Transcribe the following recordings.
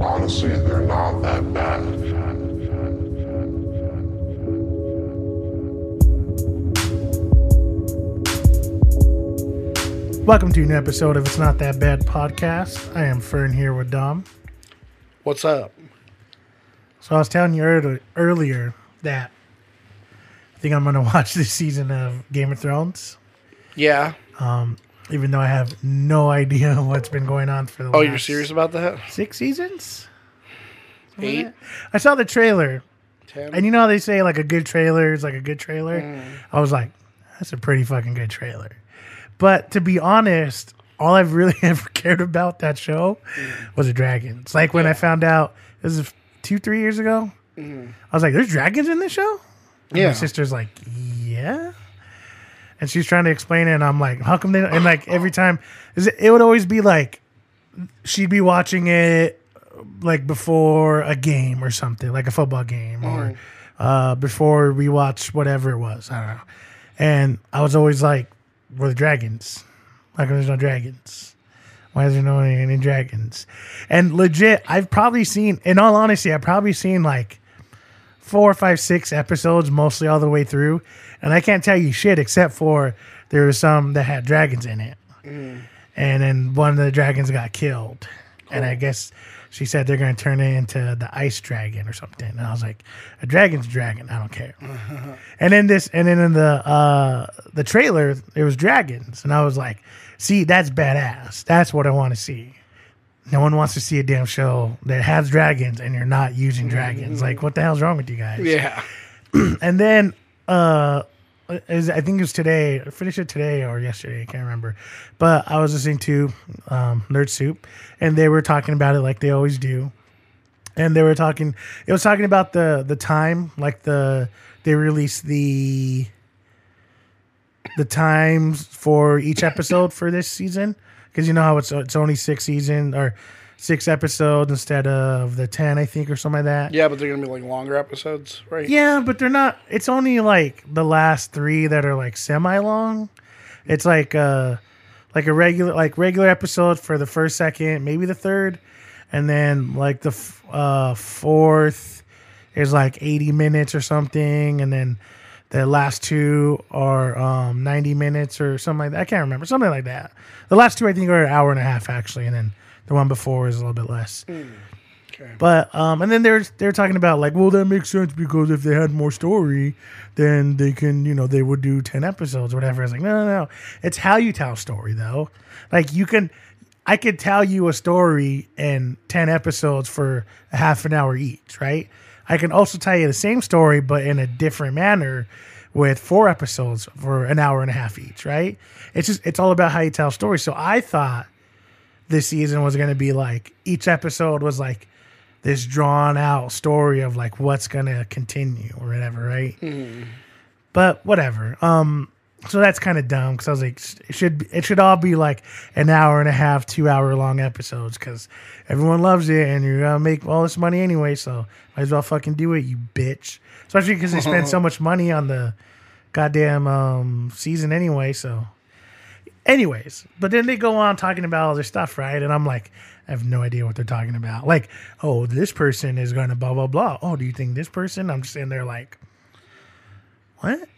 Honestly, they're not that bad. Welcome to an episode of It's Not That Bad podcast. I am Fern here with Dom. What's up? So I was telling you earlier, earlier that I think I'm going to watch this season of Game of Thrones, Yeah. Um, even though I have no idea what's been going on for the Oh, you're serious about that? six seasons. Eight, I saw the trailer, ten. and you know how they say like a good trailer is like a good trailer. Mm. I was like, that's a pretty fucking good trailer. But to be honest, all I've really ever cared about that show Mm. was the dragons. Like when I found out this is two, three years ago, I was like, "There's dragons in this show." And. Yeah. my sister's like, "Yeah," and she's trying to explain it, and I'm like, "How come they?" And like every time, it, would always be like she'd be watching it like before a game or something, like a football game, or uh, before we watched whatever it was. I don't know. And I was always like, "Where the dragons? Like, there's no dragons? Why is there no any, any dragons?" And legit, I've probably seen, in all honesty, I've probably seen like four, five, six episodes, mostly all the way through, and I can't tell you shit except for there was some that had dragons in it, and then one of the dragons got killed, and I guess she said they're going to turn it into the ice dragon or something, and I was like, a dragon's a dragon, I don't care. and then this, and then in the uh the trailer, there was dragons, and I was like, see, that's badass. That's what I want to see. No one wants to see a damn show that has dragons and you're not using dragons. Like, what the hell's wrong with you guys? yeah. And then, uh, is I think it was today. I finished it today or yesterday. I can't remember. But I was listening to um, Nerd Soup, and they were talking about it like they always do. And they were talking. It was talking about the the time, like the they released the the times for each episode for this season because you know how it's it's only six season or six episodes instead of the ten I think or something like that. Yeah, but they're gonna be like longer episodes, right? Yeah, but they're not. It's only like the last three that are like semi long. It's like uh like a regular like regular episode for the first, second, maybe the third, and then like the f- uh fourth is like eighty minutes or something, and then the last two are um ninety minutes or something like that. I can't remember something like that. The last two I think are an hour and a half actually, and then the one before is a little bit less. Okay. But um, and then they're they're talking about like, well, that makes sense because if they had more story, then they can, you know, they would do ten episodes or whatever. I was like, no, no, no, it's how you tell a story though. Like you can, I could tell you a story in ten episodes for a half an hour each, right? I can also tell you the same story but in a different manner with four episodes for an hour and a half each, right? It's just it's all about how you tell stories. So I thought this season was going to be like each episode was like this drawn out story of like what's going to continue or whatever, right? But whatever. Um, so that's kind of dumb because I was like, it should it should all be like an hour and a half, two hour long episodes because everyone loves it and you're gonna make all this money anyway. So might as well fucking do it, you bitch. Especially because they spend so much money on the goddamn um, season anyway. So anyways, but then they go on talking about all their stuff, right? And I'm like, I have no idea what they're talking about. Like, oh, this person is going to blah blah blah. Oh, do you think this person? I'm just sitting there like, what?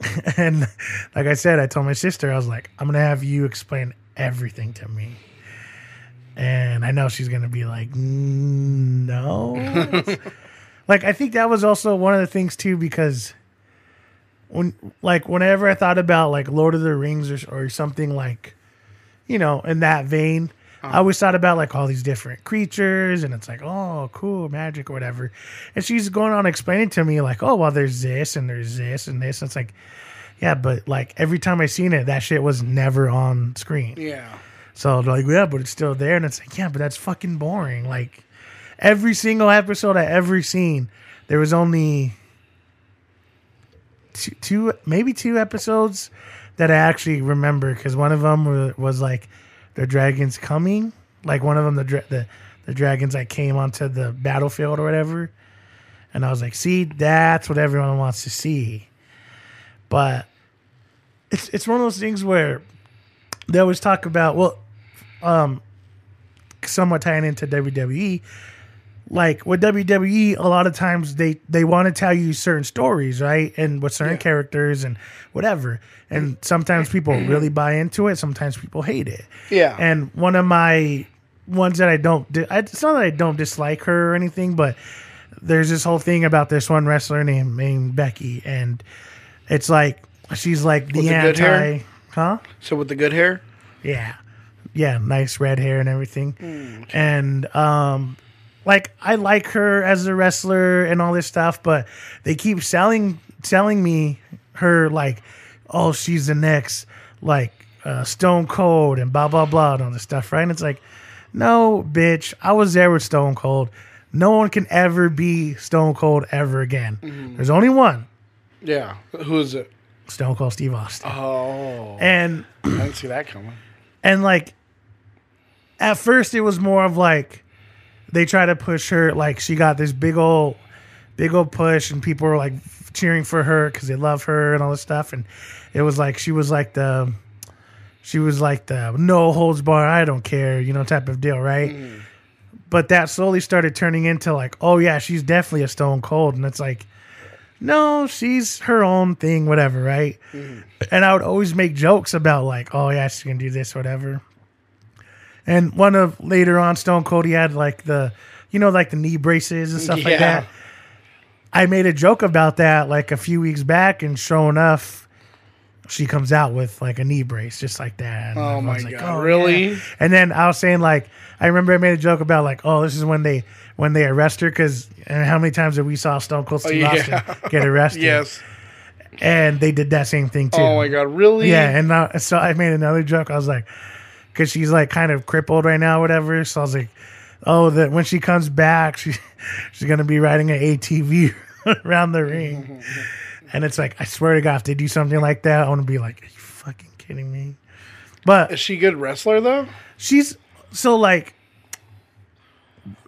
and like I said, I told my sister, I was like, I'm gonna have you explain everything to me. And I know she's gonna be like, "Mm, no. like I think that was also one of the things too, because when like whenever I thought about like Lord of the Rings or, or something like, you know, in that vein, I always thought about like all these different creatures, and it's like, oh, cool, magic or whatever. And she's going on explaining to me like, oh, well, there's this and there's this and this. And it's like, yeah, but like every time I seen it, that shit was never on screen. Yeah. So like, yeah, but it's still there, and it's like, yeah, but that's fucking boring. Like every single episode I ever seen, there was only two, maybe two episodes that I actually remember because one of them were, was like the dragons coming, like one of them the dra- the the dragons that came onto the battlefield or whatever, and I was like, see, that's what everyone wants to see, but it's it's one of those things where they always talk about well, um, somewhat tying into WWE. Like with WWE, a lot of times they they want to tell you certain stories, right? And with certain Yeah. characters and whatever. And sometimes people really buy into it. Sometimes people hate it. Yeah. And one of my ones that I don't, di- I- it's not that I don't dislike her or anything, but there's this whole thing about this one wrestler named, named Becky, and it's like she's like the With the anti, huh? so with the good hair, Yeah. Yeah, nice red hair and everything. Hmm, And um like I like her as a wrestler and all this stuff, but they keep selling selling me her like oh she's the next like uh, Stone Cold and blah blah blah and all this stuff, right? And it's like no, bitch, I was there with Stone Cold. No one can ever be Stone Cold ever again. Mm-hmm. There's only one, yeah. Who is it? Stone Cold Steve Austin. Oh, And I didn't see that coming. And like at first it was more of like they try to push her like she got this big old big old push and people were like cheering for her because they love her and all this stuff. And it was like she was like the she was like the no holds bar i don't care you know type of deal right? Mm. But that slowly started turning into like oh yeah she's definitely a stone cold. And it's like no she's her own thing whatever right? Mm. And i would always make jokes about like oh yeah she's gonna do this whatever and one of later on Stone Cold, he had like the, you know, like the knee braces and stuff like that. I made a joke about that like a few weeks back, and sure enough, she comes out with like a knee brace just like that. And Oh my God, oh, really? yeah." And then I was saying like, I remember I made a joke about like, oh, this is when they when they arrest her because and how many times have we saw Stone Cold oh, Steve Oh, yeah. Austin get arrested? Yes. and they did that same thing too. Oh my god, really? Yeah, and now, so I made another joke. I was like, because she's like kind of crippled right now, whatever. So I was like, oh, that when she comes back, she she's gonna be riding an ATV around the ring. and it's like, I swear to God, if they do something like that, I want to be like, are you fucking kidding me? But Is she a good wrestler though? she's so like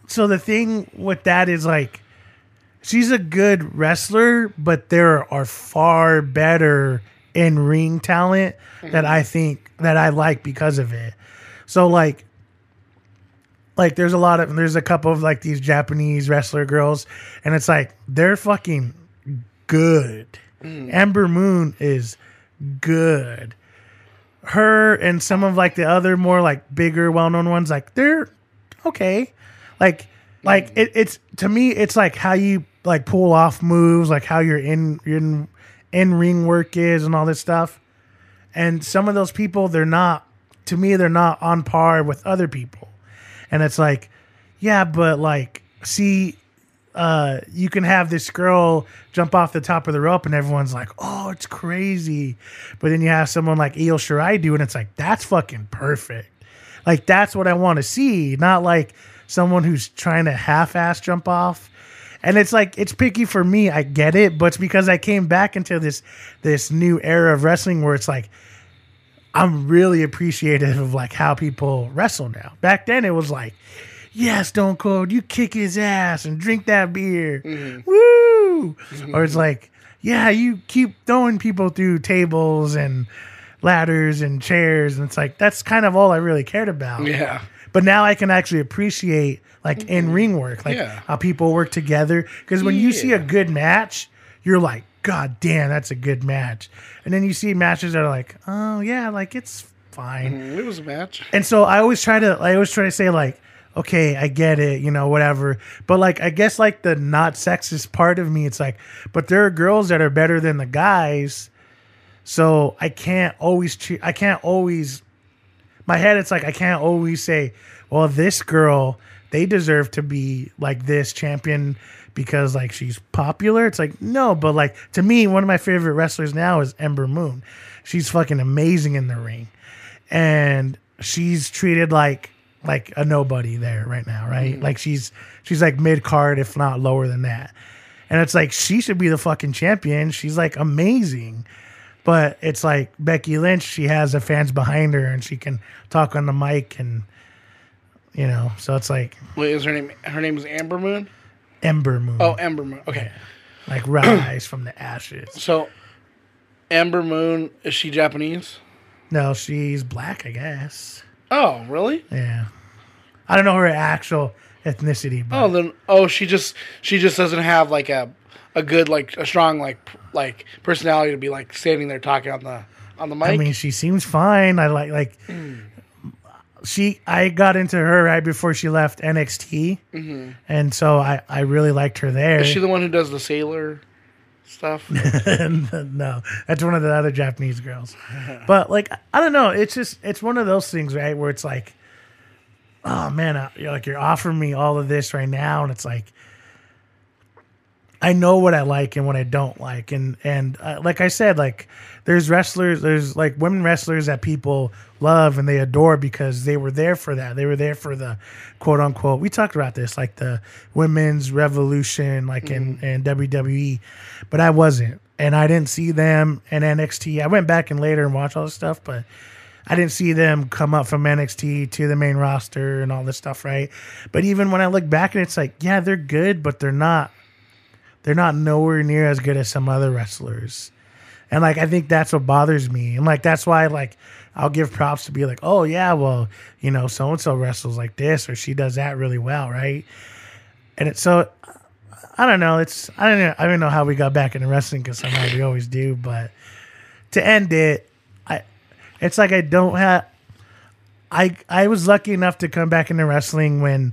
so the thing with that is like she's a good wrestler but there are far better in ring talent that mm-hmm. i think that i like because of it. So like like there's a lot of there's a couple of like these japanese wrestler girls and it's like they're fucking good. Mm. Ember moon is good. Her and some of like the other more like bigger well-known ones like they're okay. Like like mm. it, it's to me it's like how you like pull off moves like how your in you're in in ring work is and all this stuff and some of those people they're not to me they're not on par with other people and it's like yeah but like see uh, you can have this girl jump off the top of the rope and everyone's like, oh, it's crazy. But then you have someone like Io Shirai do, and it's like, that's fucking perfect. Like, that's what I want to see, not like someone who's trying to half ass jump off. And it's like, it's picky for me. I get it, but it's because I came back into this, this new era of wrestling where it's like, I'm really appreciative of like how people wrestle now. Back then it was like, yeah, Stone Cold, you kick his ass and drink that beer. Mm-hmm. Woo! Mm-hmm. Or it's like, yeah, you keep throwing people through tables and ladders and chairs. And it's like, that's kind of all I really cared about. Yeah. But now I can actually appreciate like in mm-hmm. ring work, like Yeah. how people work together. Because when you see a good match, you're like, God damn, that's a good match. And then you see matches that are like, oh yeah, like it's fine. Mm-hmm. It was a match. And so I always try to I always try to say like, okay, I get it, you know, whatever. But like I guess like the not sexist part of me, it's like, but there are girls that are better than the guys. So I can't always che- I can't always my head it's like I can't always say, well, this girl, they deserve to be like this champion because like she's popular. It's like, no, but like to me, one of my favorite wrestlers now is Ember Moon. She's fucking amazing in the ring. And she's treated like like a nobody there right now, right? Mm-hmm. Like she's she's like mid card, if not lower than that. And it's like she should be the fucking champion. She's like amazing. But it's like Becky Lynch, she has the fans behind her and she can talk on the mic and you know, so it's like Wait, is her name? Her name is Amber Moon. Ember Moon. Oh, Ember Moon. Okay. Like rise from the ashes. So, Amber Moon is she Japanese? No, she's black, I guess. Oh, really? Yeah. I don't know her actual ethnicity. But Oh, then oh, she just she just doesn't have like a a good like a strong like p- like personality to be like standing there talking on the on the mic. I mean, she seems fine. I like like hmm. She. I got into her right before she left NXT, and so I I really liked her there. Mm-hmm. She the one who does the sailor stuff? no, that's one of the other Japanese girls. But like, I don't know. It's just it's one of those things, right? Where it's like, oh man, uh, you're like you're offering me all of this right now, and it's like, I know what I like and what I don't like, and and uh, like I said, like there's wrestlers, there's like women wrestlers that people love and they adore because they were there for that. They were there for the quote unquote. We talked about this, like the women's revolution, like in in WWE, but I wasn't, and I didn't see them in NXT. I went back and later and watched all this stuff, but. I didn't see them come up from NXT to the main roster and all this stuff, right? But even when I look back and it's like, yeah, they're good, but they're not they're not nowhere near as good as some other wrestlers. And like I think that's what bothers me. And like that's why like I'll give props to be like, oh yeah, well, you know, so and so wrestles like this or she does that really well, right? And it's so I don't know. It's I don't know. I don't know how we got back into wrestling because somehow we always do. But to end it, I it's like I don't have. I I was lucky enough to come back into wrestling when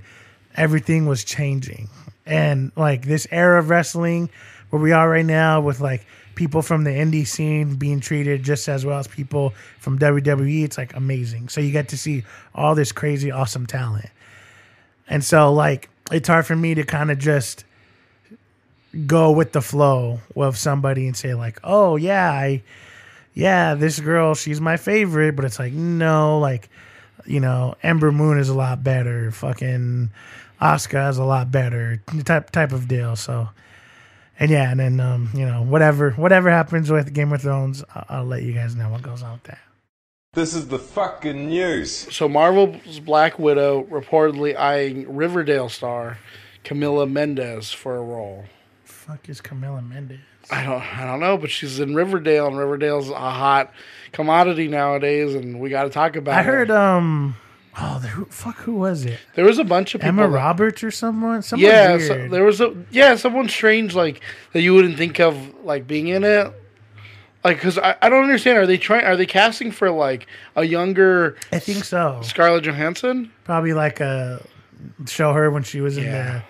everything was changing, and like this era of wrestling where we are right now with like people from the indie scene being treated just as well as people from WWE. It's like amazing. So you get to see all this crazy, awesome talent, and so like it's hard for me to kind of just go with the flow of somebody and say like, "Oh yeah, I yeah, this girl, she's my favorite," but it's like, "No, like, you know, Ember Moon is a lot better. Fucking Asuka is a lot better." Type type of deal. So and yeah, and then um, you know, whatever whatever happens with Game of Thrones, I'll, I'll let you guys know what goes on with that. This is the fucking news. so Marvel's Black Widow reportedly eyeing Riverdale star Camila Mendes for a role. Fuck is Camila Mendes? I don't I don't know, but she's in Riverdale and Riverdale's a hot commodity nowadays and we got to talk about I it. heard um, oh, the, who, fuck, who was it? there was a bunch of people Emma Roberts or someone? Someone Yeah, so there was a yeah, someone strange like that you wouldn't think of like being in it. Like, cause I, I don't understand. Are they trying? Are they casting for like a younger I think so. Scarlett Johansson? Probably like a show her when she was in Yeah. the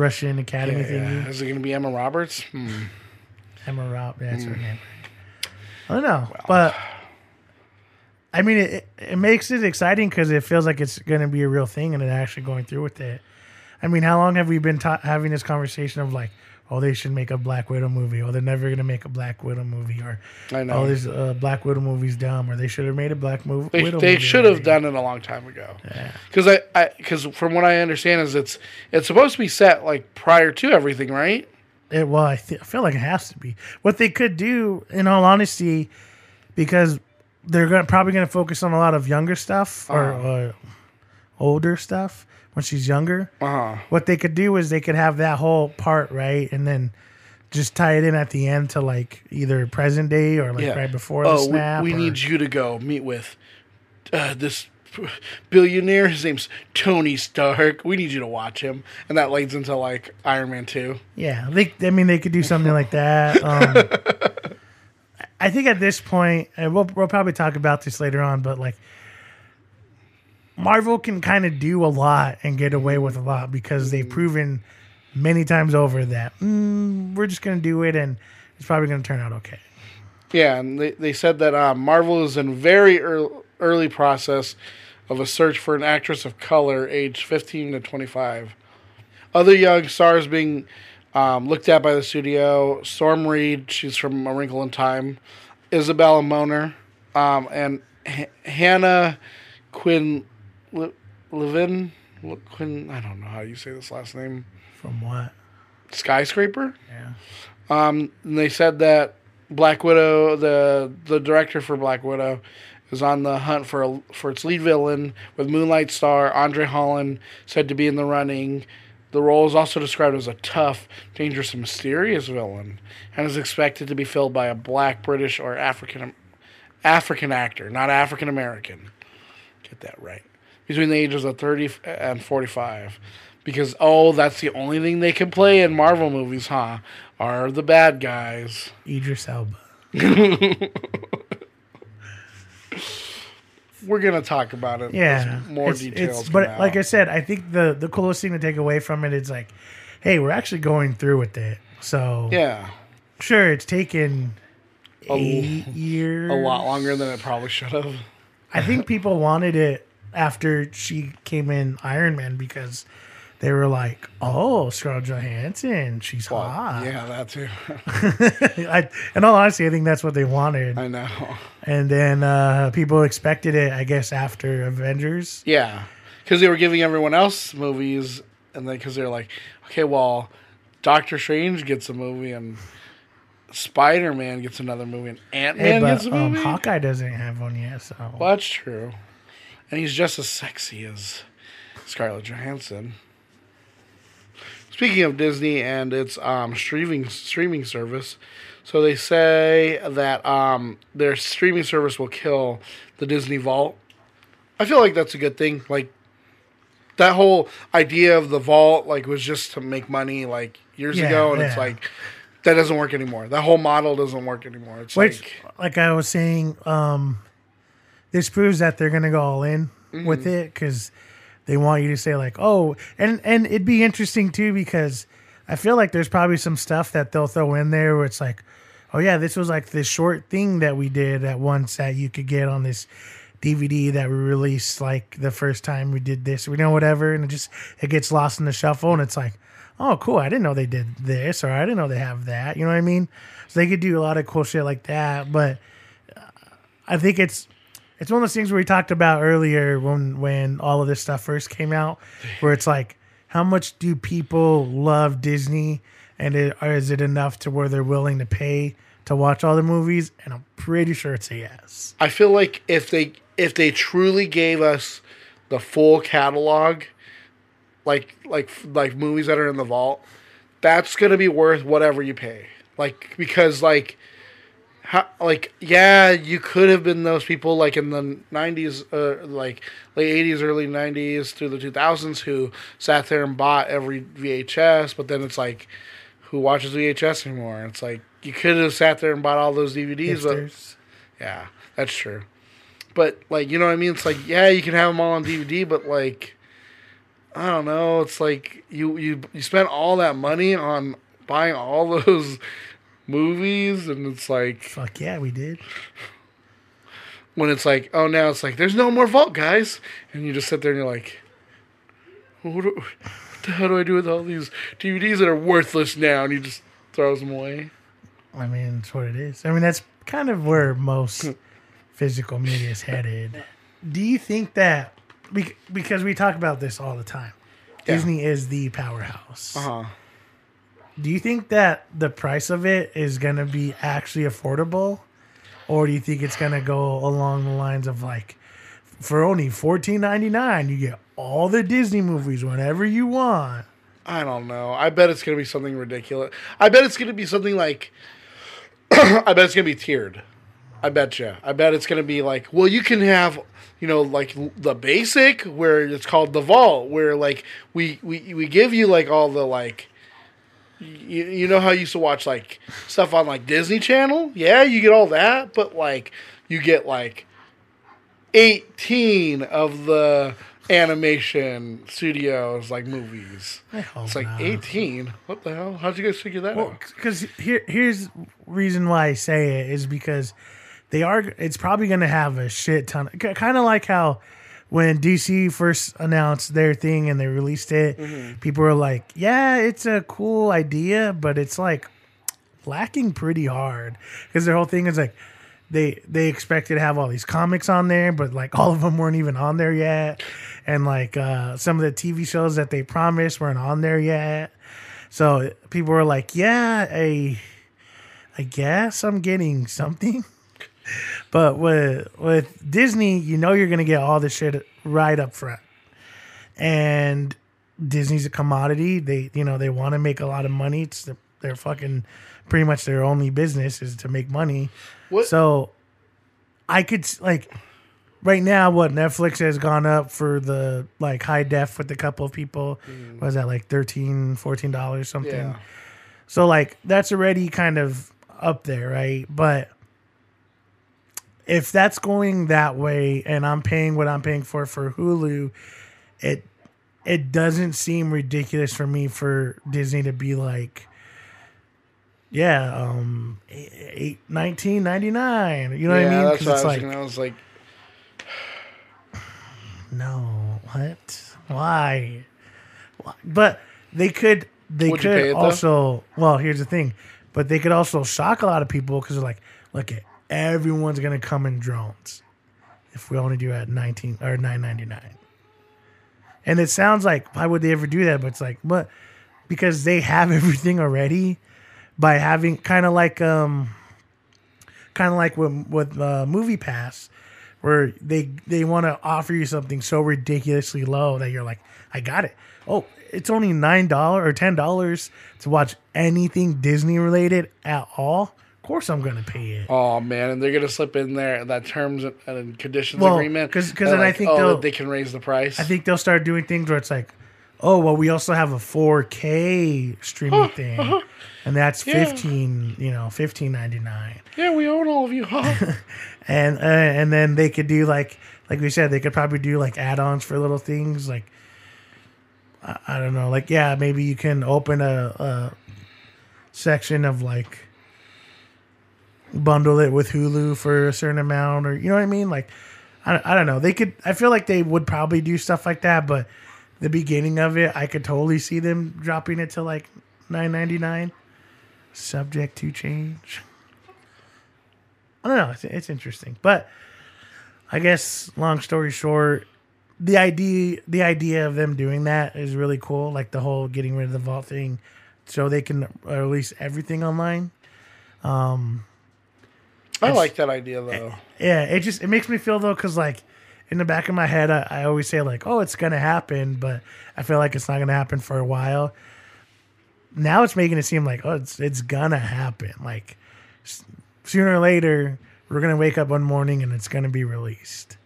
Russian Academy Yeah, thingy. Is it going to be Emma Roberts? Hmm. Emma Roberts. yeah, Mm. that's her name. I don't know, but I mean, it, it makes it exciting because it feels like it's going to be a real thing, and they're actually going through with it. I mean, how long have we been ta- having this conversation of like, oh, they should make a Black Widow movie, or they're never going to make a Black Widow movie, or I know. oh, this uh, Black Widow movie's dumb, or they should have made a Black mov- They, Widow they movie. should have done it a long time ago. Because I, I, because from what I understand is it's it's supposed to be set like prior to everything, right? It, well, I, th- I feel like it has to be. What they could do, in all honesty, because they're gonna, probably going to focus on a lot of younger stuff or uh, older stuff when she's younger. Uh huh. What they could do is they could have that whole part right, and then just tie it in at the end to like either present day or like Yeah. right before the oh, we- we, or- need you to go meet with uh, this billionaire. His name's Tony Stark. We need you to watch him, and that leads into like Iron Man Two. Yeah, they, I mean, they could do something like that. Um, I think at this point, and we'll we'll probably talk about this later on, but like Marvel can kind of do a lot and get away with a lot because they've proven many times over that mm, we're just going to do it and it's probably going to turn out okay. Yeah, and they, they said that uh, Marvel is in very early, early process of a search for an actress of color aged 15 to 25. Other young stars being um, looked at by the studio Storm Reid, she's from A Wrinkle in Time, Isabella Moner, um, and H- Hannah Quinn Le- Levin. Le- Quinn, I don't know how you say this last name. From what? Skyscraper? Yeah. Um, and they said that Black Widow, the the director for Black Widow, is on the hunt for a, for its lead villain, with Moonlight star Andre Holland said to be in the running. The role is also described as a tough, dangerous, and mysterious villain, and is expected to be filled by a black, British, or African African actor, not African American. Get that right. between the ages of 30 and 45. Because, oh, that's the only thing they can play in Marvel movies, huh? Are the bad guys. Idris Elba. We're going to talk about it. Yeah, more It's- details. it's- but come like I said, I think the the coolest thing to take away from it is like, hey, we're actually going through with it. So yeah, sure, it's taken A eight years, a lot longer than it probably should have. I think people wanted it after she came in Iron Man because they were like, "Oh, Scarlett Johansson, she's Well, hot." yeah, that too. I, in all honesty, I think that's what they wanted. I know. and then uh, people expected it, I guess, after Avengers. Yeah, because they were giving everyone else movies, and then because they're like, okay, well, Doctor Strange gets a movie, and Spider Man gets another movie, and Ant Hey, Man gets but a um, movie. Hawkeye doesn't have one yet, so well, that's true, and he's just as sexy as Scarlett Johansson. Speaking of Disney and its um, streaming streaming service, so they say that um, their streaming service will kill the Disney Vault. I feel like that's a good thing. Like that whole idea of the vault, like, was just to make money like years Yeah, ago, and it's like that doesn't work anymore. That whole model doesn't work anymore. It's which, like like I was saying, um, this proves that they're gonna go all in Mm-hmm. with it because they want you to say like, oh, and and it'd be interesting too because I feel like there's probably some stuff that they'll throw in there where it's like, oh yeah, this was like this short thing that we did at once that you could get on this DVD that we released like the first time we did this, we know whatever, and it just it gets lost in the shuffle, and it's like, oh cool, I didn't know they did this, or I didn't know they have that, you know what I mean? So they could do a lot of cool shit like that, but I think it's it's one of those things where we talked about earlier when when all of this stuff first came out, where it's like, how much do people love Disney, and is it enough to where they're willing to pay to watch all the movies? And I'm pretty sure it's a yes. I feel like if they if they truly gave us the full catalog, like like like movies that are in the vault, that's gonna be worth whatever you pay. Like because like. How, like yeah, you could have been those people like in the '90s, uh, like late '80s, early '90s through the 2000s, who sat there and bought every VHS. But then it's like, who watches VHS anymore? It's like you could have sat there and bought all those DVDs, but yeah, that's true. But like, you know what I mean? It's like, yeah, you can have them all on DVD, but like, I don't know. It's like you you you spent all that money on buying all those movies, and it's like Fuck yeah, we did. when it's like, oh, now it's like there's no more vault, guys, and you just sit there and you're like, what, do, what the hell do I do with all these DVDs that are worthless now? And you just throws them away. I mean, it's what it is. I mean, that's kind of where most physical media is headed. Do you think that because we talk about this all the time, Yeah. Disney is the powerhouse? Uh huh. Do you think that the price of it is going to be actually affordable, or do you think it's going to go along the lines of like, for only fourteen ninety nine, you get all the Disney movies whenever you want? I don't know. I bet it's gonna be something ridiculous. I bet it's gonna be something like. I bet it's gonna be tiered. I bet you. I bet it's gonna be like, well, you can have, you know, like the basic where it's called the vault, where like we we we give you like all the like. You, you know how you used to watch like stuff on like Disney Channel? Yeah, you get all that, but like you get like 18 of the animation studios like movies. It's like not. 18. What the hell? How'd you guys figure that Well, out? because here here's reason why I say it is because they are. It's probably going to have a shit ton. Kind of like how when DC first announced their thing and they released it, Mm-hmm. people were like, "Yeah, it's a cool idea, but it's like lacking pretty hard." Because their whole thing is like. They, they expected to have all these comics on there, but like all of them weren't even on there yet, and like uh, some of the TV shows that they promised weren't on there yet. So people were like, "Yeah, I, I guess I'm getting something." But with with Disney, you know you're gonna get all the shit right up front, and Disney's a commodity. They you know they want to make a lot of money. It's their, their fucking pretty much their only business is to make money. What- So I could like right now, what Netflix has gone up for the like high def with a couple of people. Mm. Was that like 13 dollars something? Yeah. So like that's already kind of up there, right? But if that's going that way and I'm paying what I'm paying for for Hulu, it it doesn't seem ridiculous for me for Disney to be like yeah, um, eight, 1999. You know what I mean? Because it's I was like. I was like, no, what? Why? Why? But they could, they Would could also. Well, here's the thing, but they could also shock a lot of people because they're like, look, at everyone's gonna come in drones if we only do at 19 or 9.99. And it sounds like why would they ever do that? But it's like, but because they have everything already by having kind of like um kind of like with with uh, movie pass where they they want to offer you something so ridiculously low that you're like i got it oh it's only nine dollars or ten dollars to watch anything disney related at all course i'm gonna pay it oh man, and they're gonna slip in there that terms and conditions Well, agreement 'cause- 'cause that, then I think oh, they'll- can raise the price. i think they'll start doing things where it's like oh well we also have a 4k streaming thing and that's Yeah. 15 you know 15.99 yeah, we own all of you. Huh? and uh, and then they could do like like we said they could probably do like add-ons for little things like I, I don't know like yeah maybe you can open a, a section of like bundle it with Hulu for a certain amount or you know what I mean like I, I don't know they could I feel like they would probably do stuff like that but the beginning of it I could totally see them dropping it to like 9.99 subject to change I don't know. It's, it's interesting, but I guess long story short, the idea the idea of them doing that is really cool. Like the whole getting rid of the vault thing, so they can release everything online. Um, I like that idea though. Eh, yeah, it just it makes me feel though, because like in the back of my head, I, I always say like, oh, it's gonna happen, but I feel like it's not gonna happen for a while. Now it's making it seem like oh, it's it's gonna happen. Like sooner or later, we're gonna wake up one morning and it's gonna be released,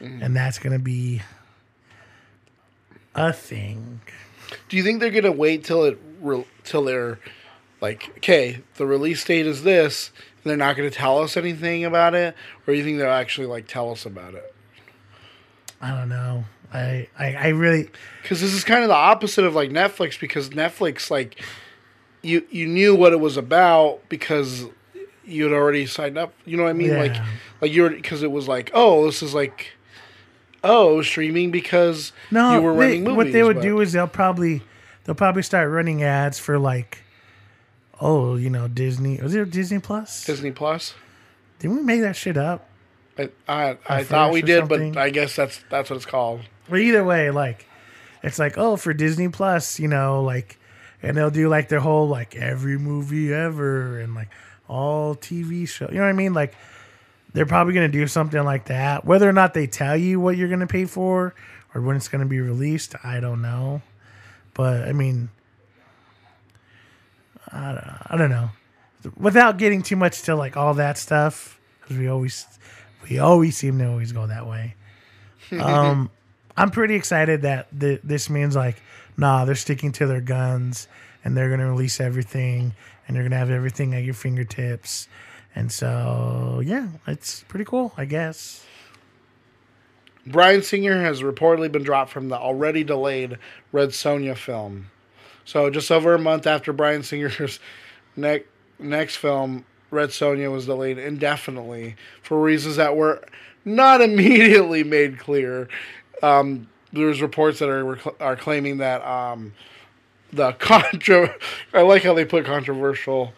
mm. and that's gonna be a thing. Do you think they're gonna wait till it re- till they're like, okay, the release date is this, they're not gonna tell us anything about it, or you think they'll actually like tell us about it? I don't know. I I, I really Because this is kind of the opposite of like Netflix, because Netflix like you you knew what it was about because you had already signed up. You know what I mean? Like Yeah. like you're because it was like, oh, this is like. Oh, streaming because no. you were they- renting movies. what they would but- do is they'll probably they'll probably start running ads for like oh you know Disney was it Disney Plus? Disney Plus. Didn't we make that shit up? I I, I thought we did, but? I guess that's that's what it's called. But either way, like it's like oh for Disney Plus, you know, like and they'll do like their whole like every movie ever and like all TV show. You know what I mean? Like they're probably gonna do something like that. Whether or not they tell you what you're gonna pay for or when it's gonna be released, I don't know. But I mean, I don't, I don't know. Without getting too much to like all that stuff, because we always we always seem to always go that way. Um, I'm pretty excited that th- this means like, nah, they're sticking to their guns and they're gonna release everything and they're gonna have everything at your fingertips. And so, yeah, it's pretty cool, I guess. Bryan Singer has reportedly been dropped from the already delayed Red Sonja film. So just over a month after Bryan Singer's ne- next film, Red Sonja was delayed indefinitely for reasons that were not immediately made clear. Um, there's reports that are are claiming that um, the contra I like how they put controversial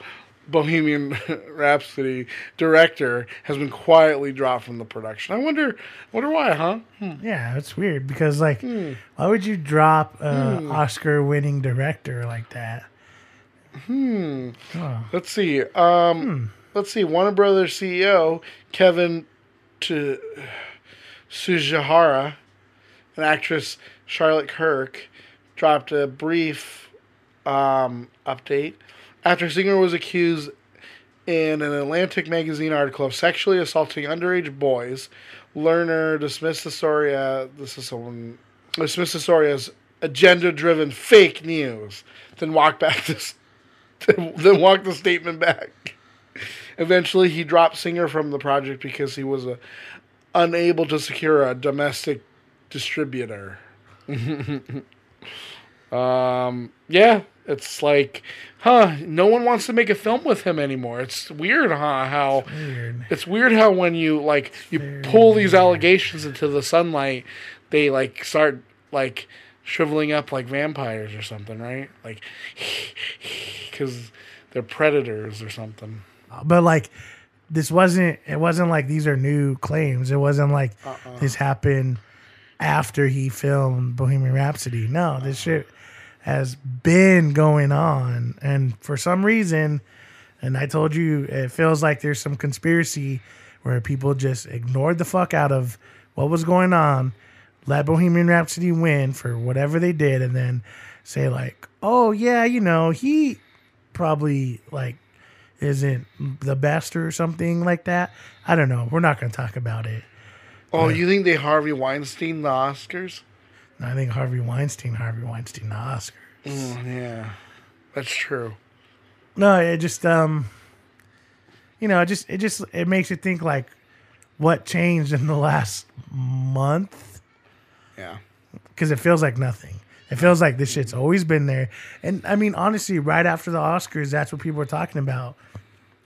Bohemian Rhapsody director has been quietly dropped from the production. I wonder wonder why, huh? Yeah, it's weird because like, why would you drop a Oscar-winning director like that? Hmm. Let's see. Um, Let's see. Warner Brothers CEO Kevin to Sujihara and actress Charlotte Kirk dropped a brief um, update after Singer was accused in an Atlantic magazine article of sexually assaulting underage boys. Lerner dismissed the story. As, this is someone dismissed the story as agenda-driven fake news. Then walked back this. Then walked the statement back. Eventually, he dropped Singer from the project because he was uh, unable to secure a domestic distributor. um, yeah, it's like, huh? No one wants to make a film with him anymore. It's weird, huh? How Weird. it's weird how when you like you pull these allegations into the sunlight, they like start like shriveling up like vampires or something, right? Like because they're predators or something. Uh, but like, this wasn't. It wasn't like these are new claims. It wasn't like Uh-uh. this happened after he filmed Bohemian Rhapsody. No, this uh-uh. shit has been going on, and for some reason, and I told you, it feels like there's some conspiracy where people just ignored the fuck out of what was going on, let Bohemian Rhapsody win for whatever they did, and then say like, oh yeah, you know, he probably like isn't the best or something like that. I don't know. We're not going to talk about it. Oh, you think they Harvey Weinstein the Oscars? I think Harvey Weinstein, Harvey Weinstein, the Oscars. Oh, yeah, that's true. No, it just um, you know, it just it just it makes you think like what changed in the last month Yeah. because it feels like nothing. It feels like this shit's always been there. And I mean, honestly, right after the Oscars, that's what people were talking about.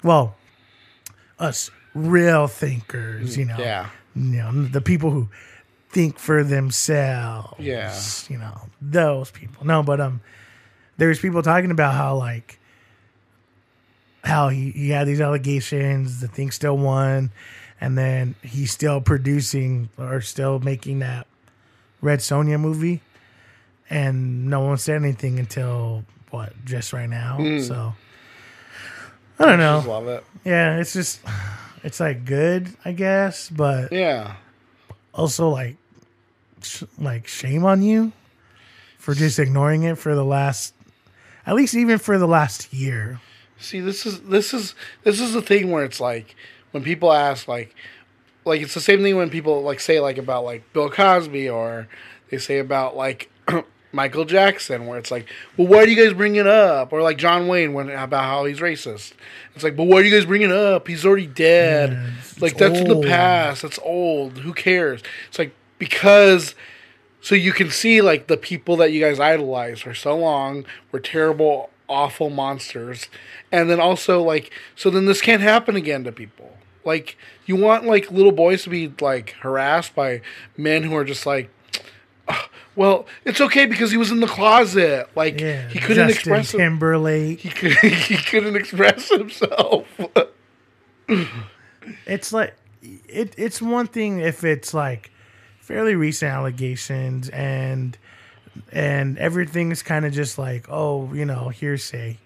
Well, us real thinkers, you know, Yeah. you know, the people who think for themselves. Yeah. You know, those people. No, but um there's people talking about how like how he, he had these allegations, the thing still won, and then he's still producing or still making that Red Sonja movie. And no one said anything until what, just right now. So I don't Just know. love it. Yeah, it's just it's like good, I guess, but Yeah. also like sh- like shame on you for just ignoring it for the last at least even for the last year See, this is this is this is the thing where it's like when people ask like like it's the same thing when people like say like about like Bill Cosby or they say about like Michael Jackson where it's like, well, why do you guys bring it up? Or like John Wayne when about how he's racist. It's like, but why do you guys bring it up? He's already dead. Yeah, it's- like it's that's in the past. That's old. Who cares? It's like because so you can see like the people that you guys idolized for so long were terrible awful monsters. And then also like so then this can't happen again to people. Like you want like little boys to be like harassed by men who are just like "Ugh, well it's okay because he was in the closet. Like yeah he couldn't Justin express him- timberlake. He, could, he couldn't express himself. It's like it, it's one thing if it's like fairly recent allegations and and everything's kind of just like oh you know hearsay.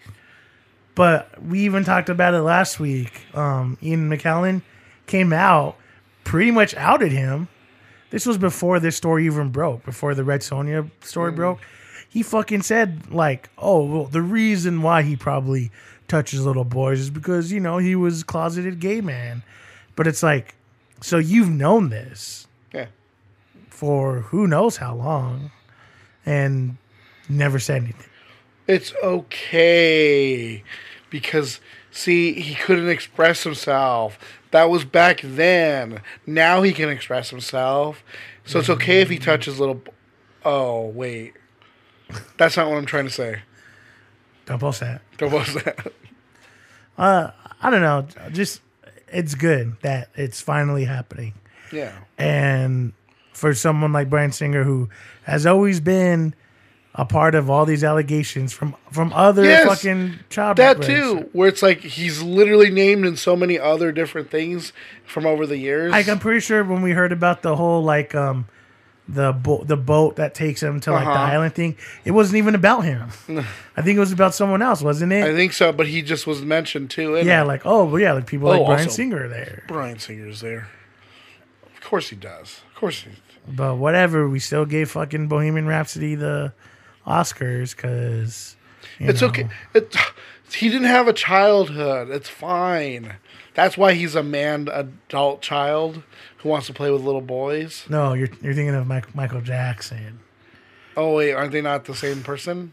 But we even talked about it last week. Um ian mckellen came out pretty much outed him. This was before this story even broke before the red sonja story broke. He fucking said like oh well the reason why he probably touches little boys is because you know he was a closeted gay man. But it's like so you've known this. Yeah for who knows how long and never said anything. it's okay because see he couldn't express himself that was back then now he can express himself so it's okay if he touches little b- oh wait that's not what i'm trying to say Don't post that. Don't was that uh, I don't know. Just it's good that it's finally happening. yeah And for someone like Bryan Singer who has always been a part of all these allegations from from other Yes, fucking child that too where it's like he's literally named in so many other different things from over the years Like I'm pretty sure when we heard about the whole like um the bo- the boat that takes him to like the Uh-huh. island thing, it wasn't even about him. I think it was about someone else, wasn't it? i think so but he just was mentioned too yeah, it. like oh well, yeah, like people Oh, like Bryan Singer are there. bryan singer's there of course he does of course he But whatever, we still gave fucking Bohemian Rhapsody the Oscars because It's okay. It, He didn't have a childhood. It's fine. That's why he's a man adult child who wants to play with little boys. No, you're you're thinking of Mike, Michael Jackson. Oh wait, aren't they not the same person?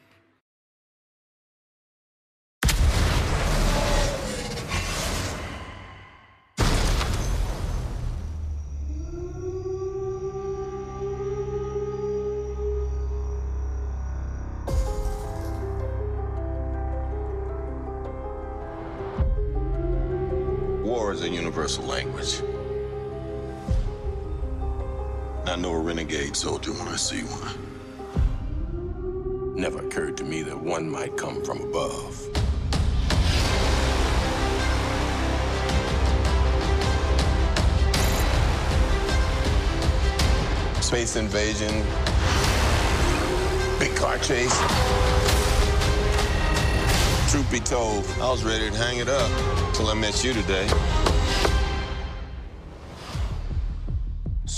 Universal language. I know a renegade soldier when I see one. Never occurred to me that one might come from above. Space invasion, big car chase. Truth be told, I was ready to hang it up till I met you today.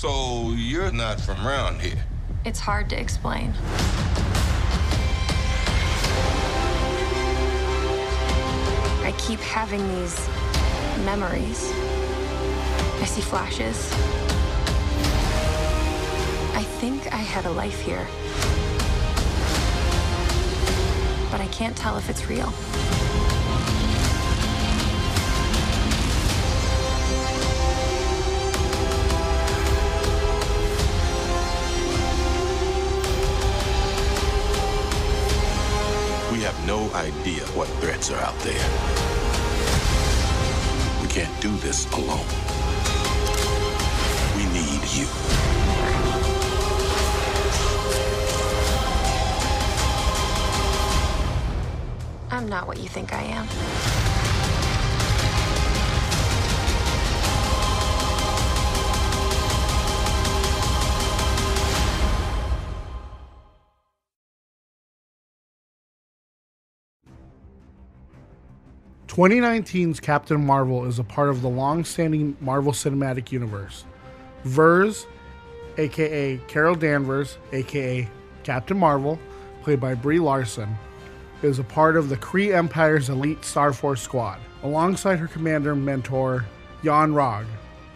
So you're not from around here. It's hard to explain. I keep having these memories. I see flashes. I think I had a life here. But I can't tell if it's real. What threats are out there. We can't do this alone. We need you. I'm not what you think I am. 2019's Captain Marvel is a part of the long-standing Marvel Cinematic Universe. Vers, aka Carol Danvers, aka Captain Marvel, played by Brie Larson, is a part of the Kree Empire's elite Star Force squad, alongside her commander and mentor, Yon-Rogg.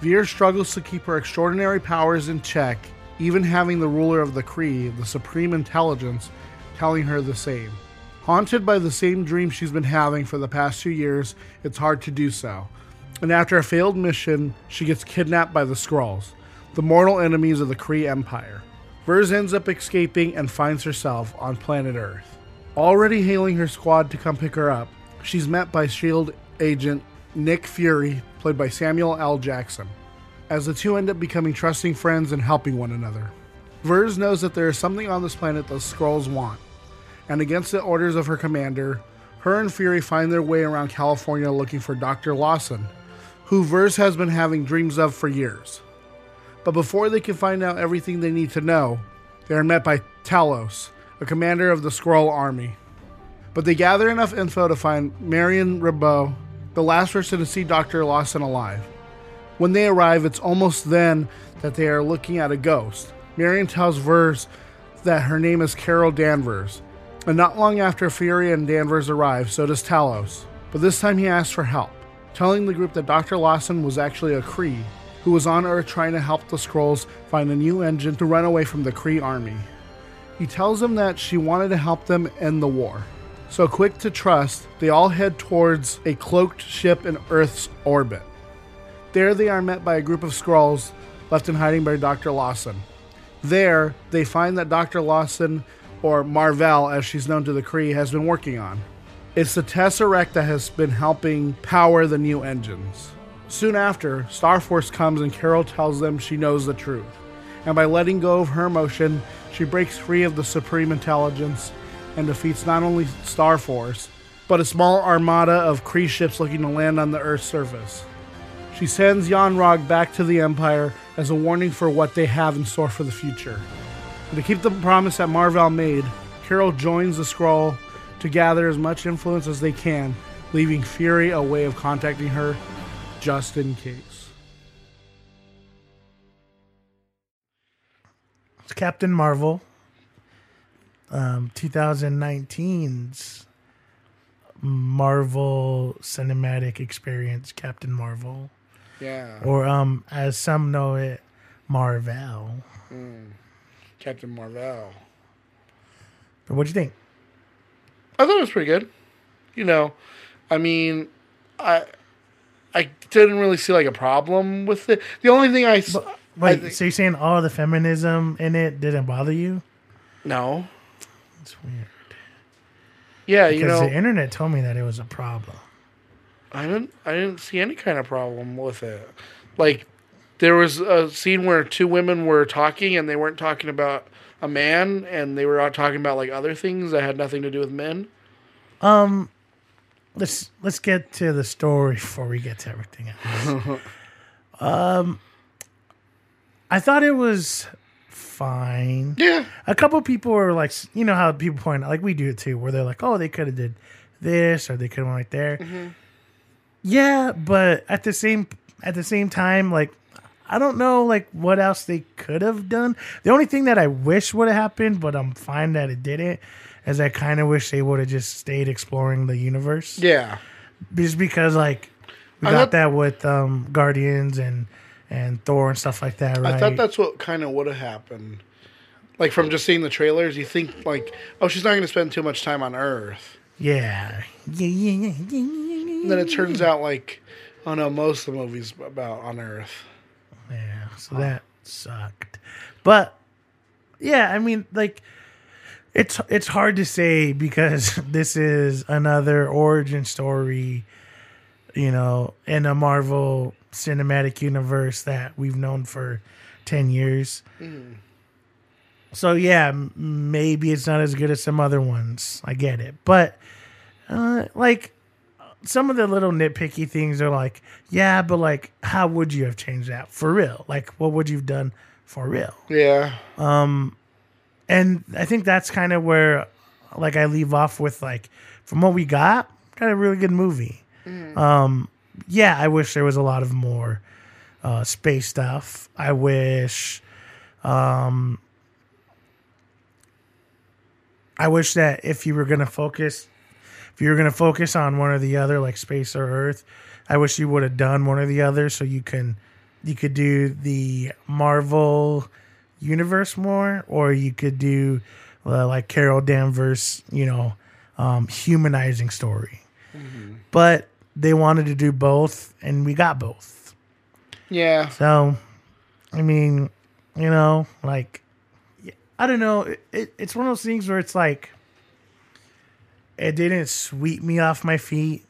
Veer struggles to keep her extraordinary powers in check, even having the ruler of the Kree, the Supreme Intelligence, telling her the same. Haunted by the same dream she's been having for the past two years, it's hard to do so. And after a failed mission, she gets kidnapped by the Skrulls, the mortal enemies of the Kree Empire. Vers ends up escaping and finds herself on planet Earth. Already hailing her squad to come pick her up, she's met by S.H.I.E.L.D. agent Nick Fury, played by Samuel L. Jackson, as the two end up becoming trusting friends and helping one another. Vers knows that there is something on this planet the Skrulls want, and against the orders of her commander, her and Fury find their way around California looking for Dr. Lawson, who Vers has been having dreams of for years. But before they can find out everything they need to know, they are met by Talos, a commander of the Skrull army. But they gather enough info to find Marion Rambeau, the last person to see Dr. Lawson alive. When they arrive, it's almost then that they are looking at a ghost. Marion tells Vers that her name is Carol Danvers, and not long after Fury and Danvers arrive, so does Talos. But this time he asks for help, telling the group that Dr. Lawson was actually a Kree who was on Earth trying to help the Skrulls find a new engine to run away from the Kree army. He tells them that she wanted to help them end the war. So quick to trust, they all head towards a cloaked ship in Earth's orbit. There they are met by a group of Skrulls left in hiding by Dr. Lawson. There, they find that Dr. Lawson, or Mar-Vell as she's known to the Kree, has been working on. It's the Tesseract that has been helping power the new engines. Soon after, Starforce comes and Carol tells them she knows the truth. And by letting go of her emotion, she breaks free of the Supreme Intelligence and defeats not only Starforce, but a small armada of Kree ships looking to land on the Earth's surface. She sends Yon-Rogg back to the Empire as a warning for what they have in store for the future. And to keep the promise that Mar-Vell made, Carol joins the Skrull to gather as much influence as they can, leaving Fury a way of contacting her just in case. It's Captain Marvel, um, 2019's Marvel Cinematic Experience, Captain Marvel, Yeah. or um, as some know it, Marvel. Captain Marvel. But what'd you think? I thought it was pretty good. You know, I mean, I I didn't really see like a problem with it. The only thing I, I Wait, think- so you're saying all the feminism in it didn't bother you? no, It's weird. yeah, you know, the internet told me that it was a problem. I didn't I didn't see any kind of problem with it. Like there was a scene where two women were talking and they weren't talking about a man and they were out talking about like other things that had nothing to do with men. Um, let's let's get to the story before we get to everything else. um, I thought it was fine. Yeah. A couple people were like, you know how people point out, like we do it too, where they're like, oh, they could have did this or they could have went right there. Yeah, but at the same at the same time, like I don't know like what else they could have done. The only thing that I wish would have happened, but I'm fine that it didn't, is I kind of wish they would have just stayed exploring the universe Yeah. just because like we I got thought- that with um Guardians and and Thor and stuff like that, right? I thought that's what kind of would have happened. Like from just seeing the trailers, you think like, oh, she's not going to spend too much time on Earth. yeah. Yeah, yeah, yeah, yeah, And then it turns out like, oh no, most of the movies about on Earth. So that sucked. But yeah, I mean, like it's it's hard to say because this is another origin story, you know, in a Marvel cinematic universe that we've known for ten years. So yeah, maybe it's not as good as some other ones. I get it, but uh, like some of the little nitpicky things are like, yeah, but like, how would you have changed that for real? Like, what would you've done for real? Yeah. Um, And I think that's kind of where, like, I leave off with like, from what we got, got a really good movie. Um, yeah, I wish there was a lot of more uh, space stuff. I wish, um, I wish that if you were gonna focus if you're going to focus on one or the other like space or earth i wish you would have done one or the other so you can you could do the marvel universe more or you could do uh, like carol danvers you know um, humanizing story. But they wanted to do both and we got both. Yeah. so i mean you know like i don't know it, it, it's one of those things where it's like it didn't sweep me off my feet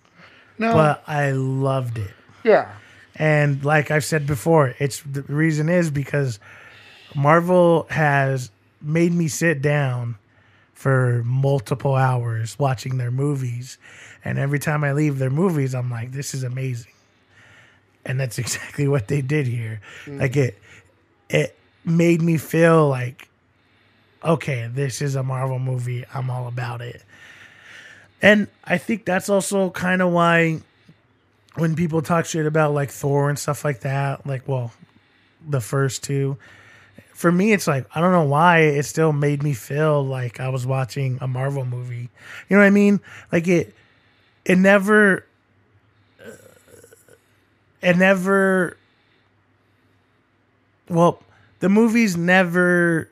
No. but I loved it. yeah. And like I've said before, it's the reason is because Marvel has made me sit down for multiple hours watching their movies. And every time I leave their movies, I'm like, this is amazing. And that's exactly what they did here. Mm. Like it it made me feel like okay, this is a Marvel movie. I'm all about it. And I think that's also kind of why when people talk shit about like Thor and stuff like that, like well, the first two, for me it's like I don't know why it still made me feel like I was watching a Marvel movie. You know what I mean? Like it, it never, uh, it never. Well, the movies never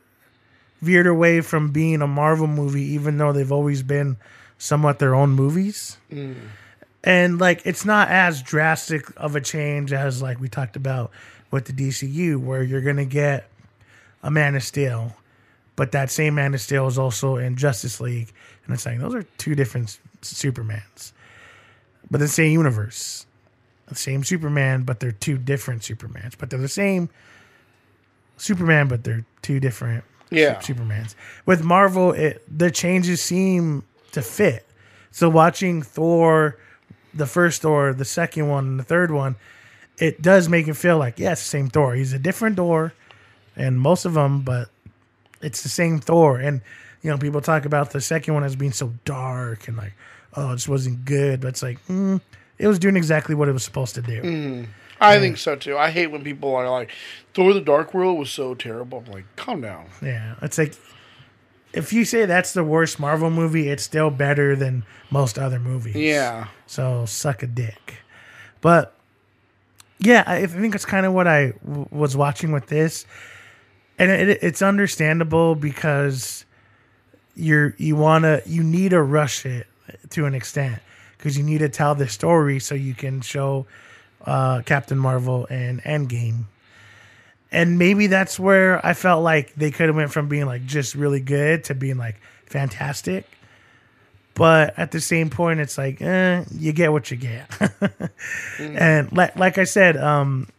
veered away from being a Marvel movie, even though they've always been somewhat their own movies mm. and like it's not as drastic of a change as like we talked about with the DCU where you're gonna get a Man of Steel, but that same Man of Steel is also in Justice League, and it's like those are two different Supermans, but the same universe, the same Superman, but they're two different Supermans, but they're the same Superman, but they're two different Yeah. Su- Supermans. With Marvel, it the changes seem to fit. So watching Thor, the first Thor, the second one, and the third one, it does make it feel like yeah, it's the same Thor. He's a different Thor, and most of them, but it's the same Thor. And you know, people talk about the second one as being so dark and like, oh, it just wasn't good. But it's like, mm, it was doing exactly what it was supposed to do. I think so too. I hate when people are like, Thor the Dark World was so terrible. I'm like, calm down. Yeah, it's like if you say that's the worst Marvel movie, it's still better than most other movies. Yeah. So suck a dick. But yeah, I think it's kind of what I w- was watching with this, and it, it's understandable because you're you wanna you need to rush it to an extent because you need to tell the story so you can show uh, Captain Marvel and Endgame. And maybe that's where I felt like they could have went from being like just really good to being like fantastic. But at the same point, it's like, eh, you get what you get. And like, like I said, um,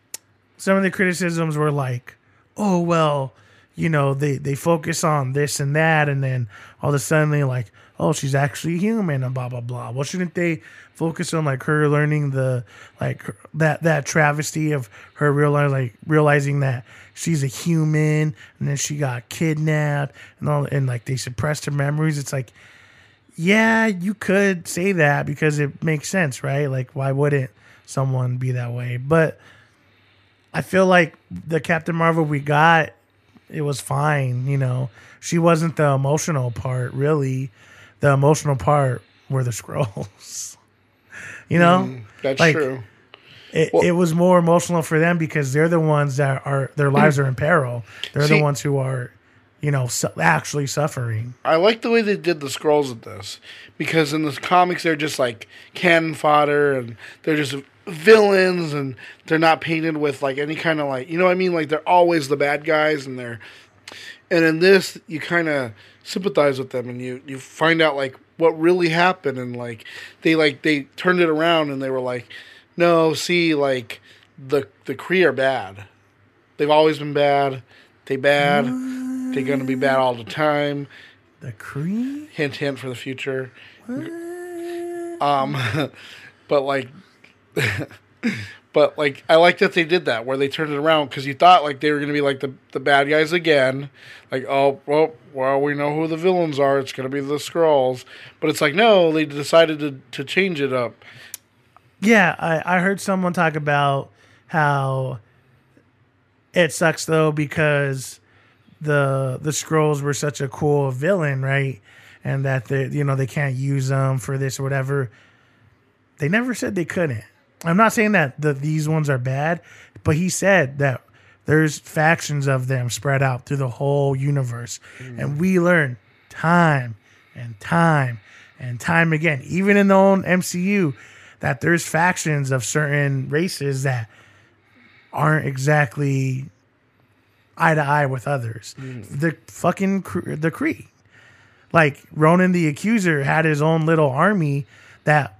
some of the criticisms were like, oh, well, you know, they, they focus on this and that. And then all of a sudden they're like, oh, she's actually human and blah, blah, blah. Well, shouldn't they focus on like her learning the, like that, that travesty of her realize, like realizing that she's a human and then she got kidnapped and all, and like they suppressed her memories. It's like, yeah, you could say that because it makes sense, right? Like, why wouldn't someone be that way? But I feel like the Captain Marvel we got, it was fine. You know, she wasn't the emotional part, really. The emotional part were the Skrulls. you know, mm, That's Like, true. it, Well- it was more emotional for them because they're the ones that are their lives are in peril. They're See- the ones who are, you know, su- actually suffering. I like the way they did the Skrulls with this because in the comics they're just like cannon fodder and they're just villains and they're not painted with like any kind of like you know what I mean like they're always the bad guys and they're and in this you kind of sympathize with them and you you find out like what really happened and like they like they turned it around and they were like no see like the the Kree are bad. They've always been bad. They bad. They're gonna be bad all the time. The Kree. hint hint for the future. Um but like but like i like that they did that where they turned it around because you thought like they were to be like the, the bad guys again like oh well well we know who the villains are it's to be the Skrulls but it's like no they decided to, to change it up Yeah, I, I heard someone talk about how it sucks though because the the Skrulls were such a cool villain, right? And that they you know they can't use them for this or whatever. They never said they couldn't. I'm not saying that the, these ones are bad, but he said that there's factions of them spread out through the whole universe, and we learn time and time and time again, even in the own MCU, that there's factions of certain races that aren't exactly eye to eye with others. Mm. The fucking the Kree, like Ronan the Accuser, had his own little army that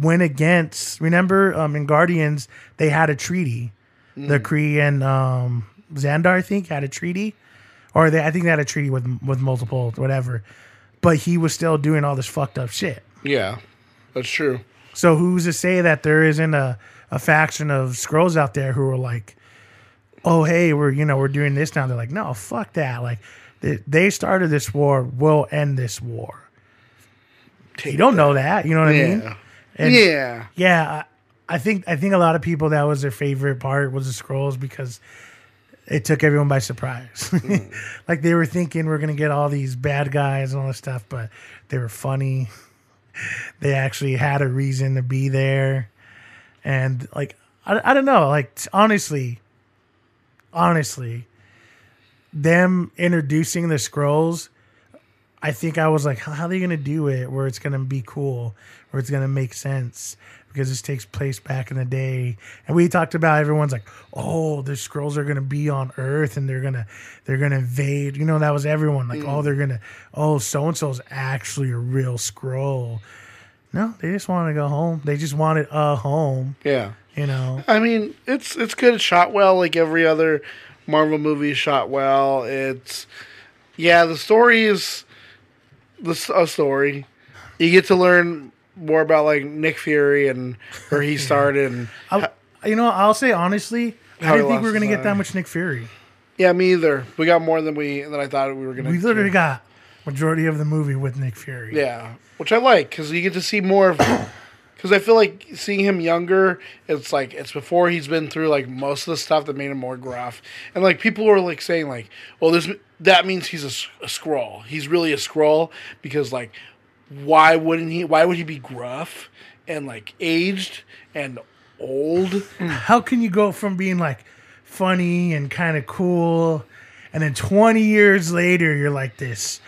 went against. Remember, um, in Guardians, they had a treaty. The Kree and um, Xandar, I think, had a treaty, or they, I think they had a treaty with with multiple whatever. But he was still doing all this fucked up shit. yeah that's true So who's to say that there isn't a, a faction of Skrulls out there who are like, oh hey, we're you know we're doing this now. They're like, no, fuck that. Like they, they started this war, we'll end this war. You don't know that, you know what I mean? Yeah And- yeah Yeah, I, I think I think a lot of people that was their favorite part was the Skrulls because it took everyone by surprise. Mm. like they were thinking we're gonna get all these bad guys and all this stuff, but they were funny. They actually had a reason to be there, and like I, I don't know, like t- honestly, honestly, them introducing the Skrulls I think I was like, how, how are they going to do it where it's going to be cool, where it's going to make sense? Because this takes place back in the day, and we talked about everyone's like, oh, the Skrulls are going to be on Earth, and they're gonna they're gonna invade. You know, that was everyone like, oh, mm. they're gonna, oh, so and so's actually a real Skrull. No, they just want to go home. They just wanted a home. yeah You know, I mean, it's it's good. It's shot well, like every other Marvel movie shot well. It's yeah, the story is the a story. You get to learn more about like Nick Fury and where he started. And you know, I'll say honestly, I didn't think we were gonna get that much Nick Fury. yeah, me either. We got more than we than I thought we were gonna. We literally got majority of the movie with Nick Fury. yeah, which I like because you get to see more of because I feel like seeing him younger, it's like it's before he's been through like most of the stuff that made him more gruff, and like people were like saying like, well, this that means he's a Skrull. He's really a Skrull because like, why wouldn't he? Why would he be gruff and like aged and old? How can you go from being like funny and kind of cool, and then 20 years later, you're like this,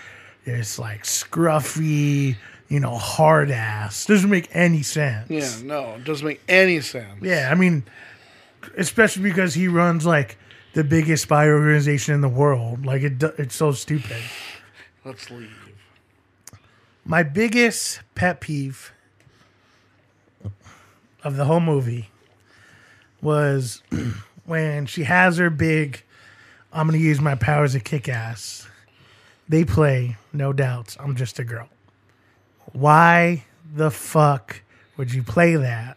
this like scruffy, you know, hard ass? Doesn't make any sense. Yeah, no, it doesn't make any sense. Yeah, I mean, especially because he runs like the biggest spy organization in the world. Like it, it's so stupid. Let's leave. My biggest pet peeve of the whole movie was when she has her big I'm to use my powers to kick ass. They play, No Doubt's, I'm just a girl. Why the fuck would you play that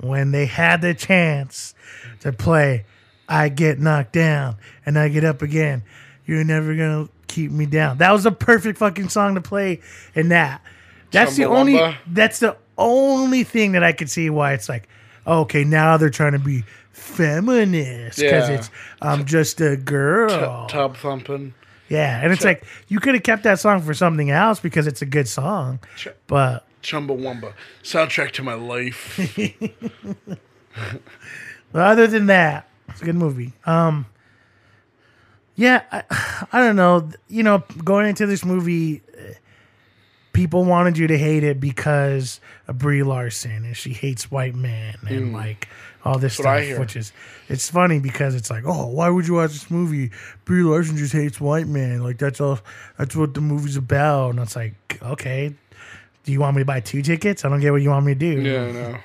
when they had the chance to play I get knocked down and I get up again? You're never to keep me down. That was a perfect fucking song to play in that. That's the only that's the only thing that I could see why it's like, okay, now they're trying to be feminist because Yeah. it's I'm just a girl. Tub thumping. Yeah, and it's like you could have kept that song for something else because it's a good song, but Chumbawamba. Soundtrack to my life. But other than that, it's a good movie. Um, yeah, I, I don't know. You know, going into this movie, people wanted you to hate it because of Brie Larson and she hates white men and like all this Hmm. I stuff. Which is, it's funny because it's like, oh, why would you watch this movie? Brie Larson just hates white men. Like that's all. That's what the movie's about. And it's like, okay. Do you want me to buy two tickets? I don't get what you want me to do. Yeah, no.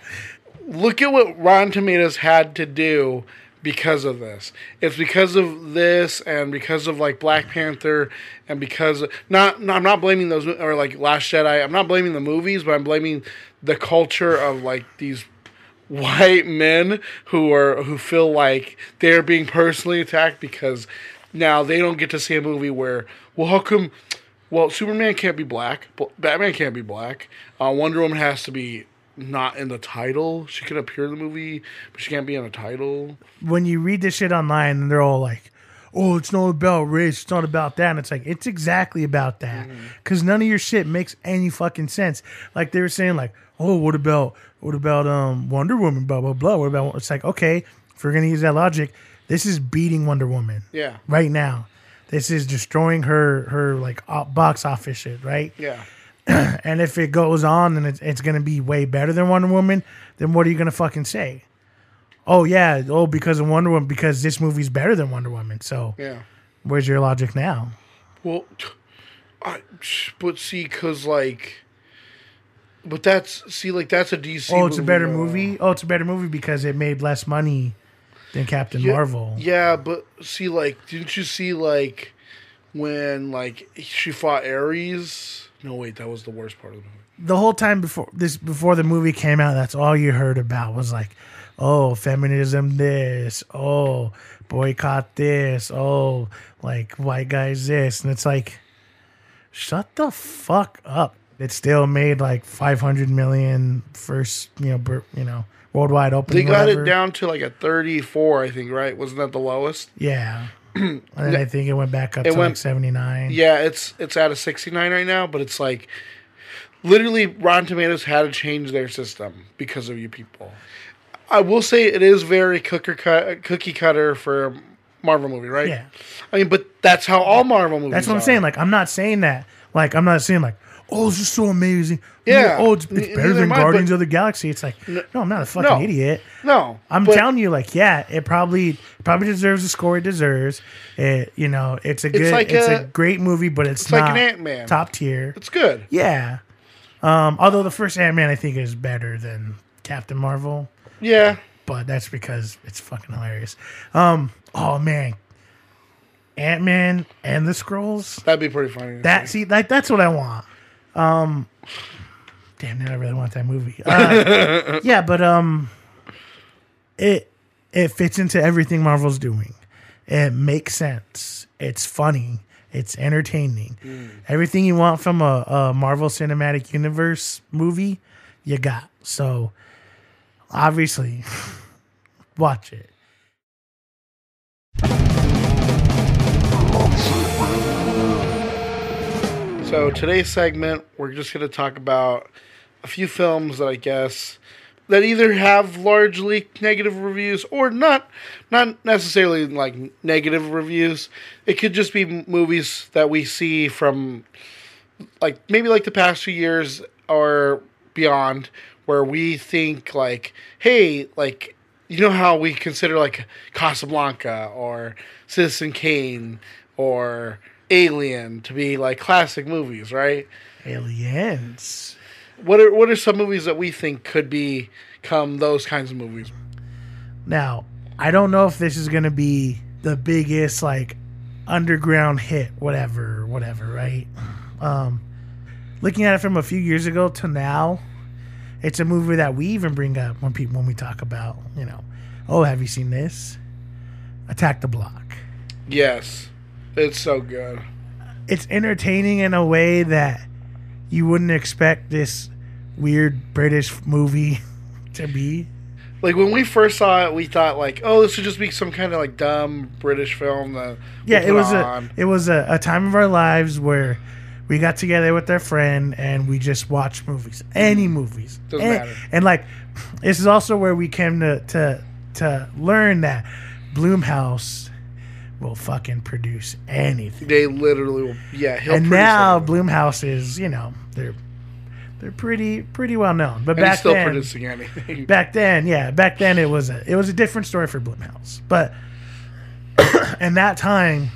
Look at what Rotten Tomatoes had to do because of this. It's because of this and because of like Black Panther and because not no, I'm not blaming those or like Last Jedi. I'm not blaming the movies, but I'm blaming the culture of like these white men who are who feel like they're being personally attacked because now they don't get to see a movie where well how come well Superman can't be black Bl- Batman can't be black uh, Wonder Woman has to be not in the title she can appear in the movie but she can't be in the title when you read this shit online and they're all like, "Oh, it's not about race, it's not about that," and it's like it's exactly about that because none of your shit makes any fucking sense. Like they were saying, like, "Oh, what about what about um Wonder Woman?" Blah blah blah. What about? It's like okay, if we're gonna use that logic, this is beating Wonder Woman yeah right now. This is destroying her her like box office shit, right? yeah And if it goes on and it's, it's going to be way better than Wonder Woman, then what are you going to fucking say? Oh, yeah. Oh, because of Wonder Woman, because this movie's better than Wonder Woman. So yeah where's your logic now? well I, but see because like but that's see like that's a DC Oh, it's a better though. movie? Oh, it's a better movie because it made less money than Captain Yeah, Marvel. Yeah, but see, like, didn't you see like when like she fought Ares? No, wait, that was the worst part of the movie. The whole time before this, before the movie came out, that's all you heard about was like, oh, feminism this, oh, boycott this, oh, like white guys this, and it's like, shut the fuck up. It still made like 500 million first, you know, bur- you know, worldwide open. They got whatever. it down to like a thirty-four, I think. Right? Wasn't that the lowest? Yeah. and then I think it went back up It to went- like 79. Yeah, it's it's at a sixty-nine right now, but it's like literally Rotten Tomatoes had to change their system because of you people. I will say it is very cooker cut, cookie cutter for a Marvel movie, right? Yeah. I mean, but that's how all Marvel movies. That's what I'm are. saying. Like, I'm not saying that. Like, I'm not saying like, oh, it's just so amazing. Yeah. Oh, it's, it's better than Guardians of the Galaxy. It's like, no, I'm not a fucking No. idiot. No, I'm but- telling you, like, yeah, it probably probably deserves the score it deserves. It, you know, it's a good, it's, like a, a- great movie, but it's, it's like an Ant-Man. top tier. It's good. Yeah. Um, although the first Ant Man I think is better than Captain Marvel, Yeah. but that's because it's fucking hilarious. Um, oh man, Ant Man and the Skrulls. That'd be pretty funny. That see. see, like that's what I want. Um, damn, man, I really want that movie. Uh, yeah, but um, it it fits into everything Marvel's doing. It makes sense. It's funny. It's entertaining. Everything you want from a, a Marvel Cinematic Universe movie, you got. So obviously, watch it. So today's segment, we're just going to talk about a few films that I guess that either have largely negative reviews or not, not necessarily like negative reviews. It could just be movies that we see from like maybe like the past few years or beyond, where we think like, hey, like you know how we consider like Casablanca or Citizen Kane or Alien to be like classic movies, right? Aliens. What are what are some movies that we think could become those kinds of movies? Now, I don't know if this is going to be the biggest like underground hit, whatever, whatever, right? Um, looking at it from a few years ago to now, it's a movie that we even bring up when people when we talk about, you know, oh, have you seen this? Attack the Block. Yes, it's so good. It's entertaining in a way that you wouldn't expect this weird British movie to be. Like when we first saw it, we thought like, oh, this would just be some kind of like dumb British film that yeah, it was on. a it was a, a time of our lives where we got together with our friend and we just watched movies, any mm-hmm. movies, Doesn't and, matter. And like, this is also where we came to to to learn that Blumhouse will fucking produce anything. They literally, will, yeah. He'll and now anything. Blumhouse is you know they're they're pretty pretty well known, but and back still then producing anything. back then, yeah, back then it was a it was a different story for Blumhouse. But in that time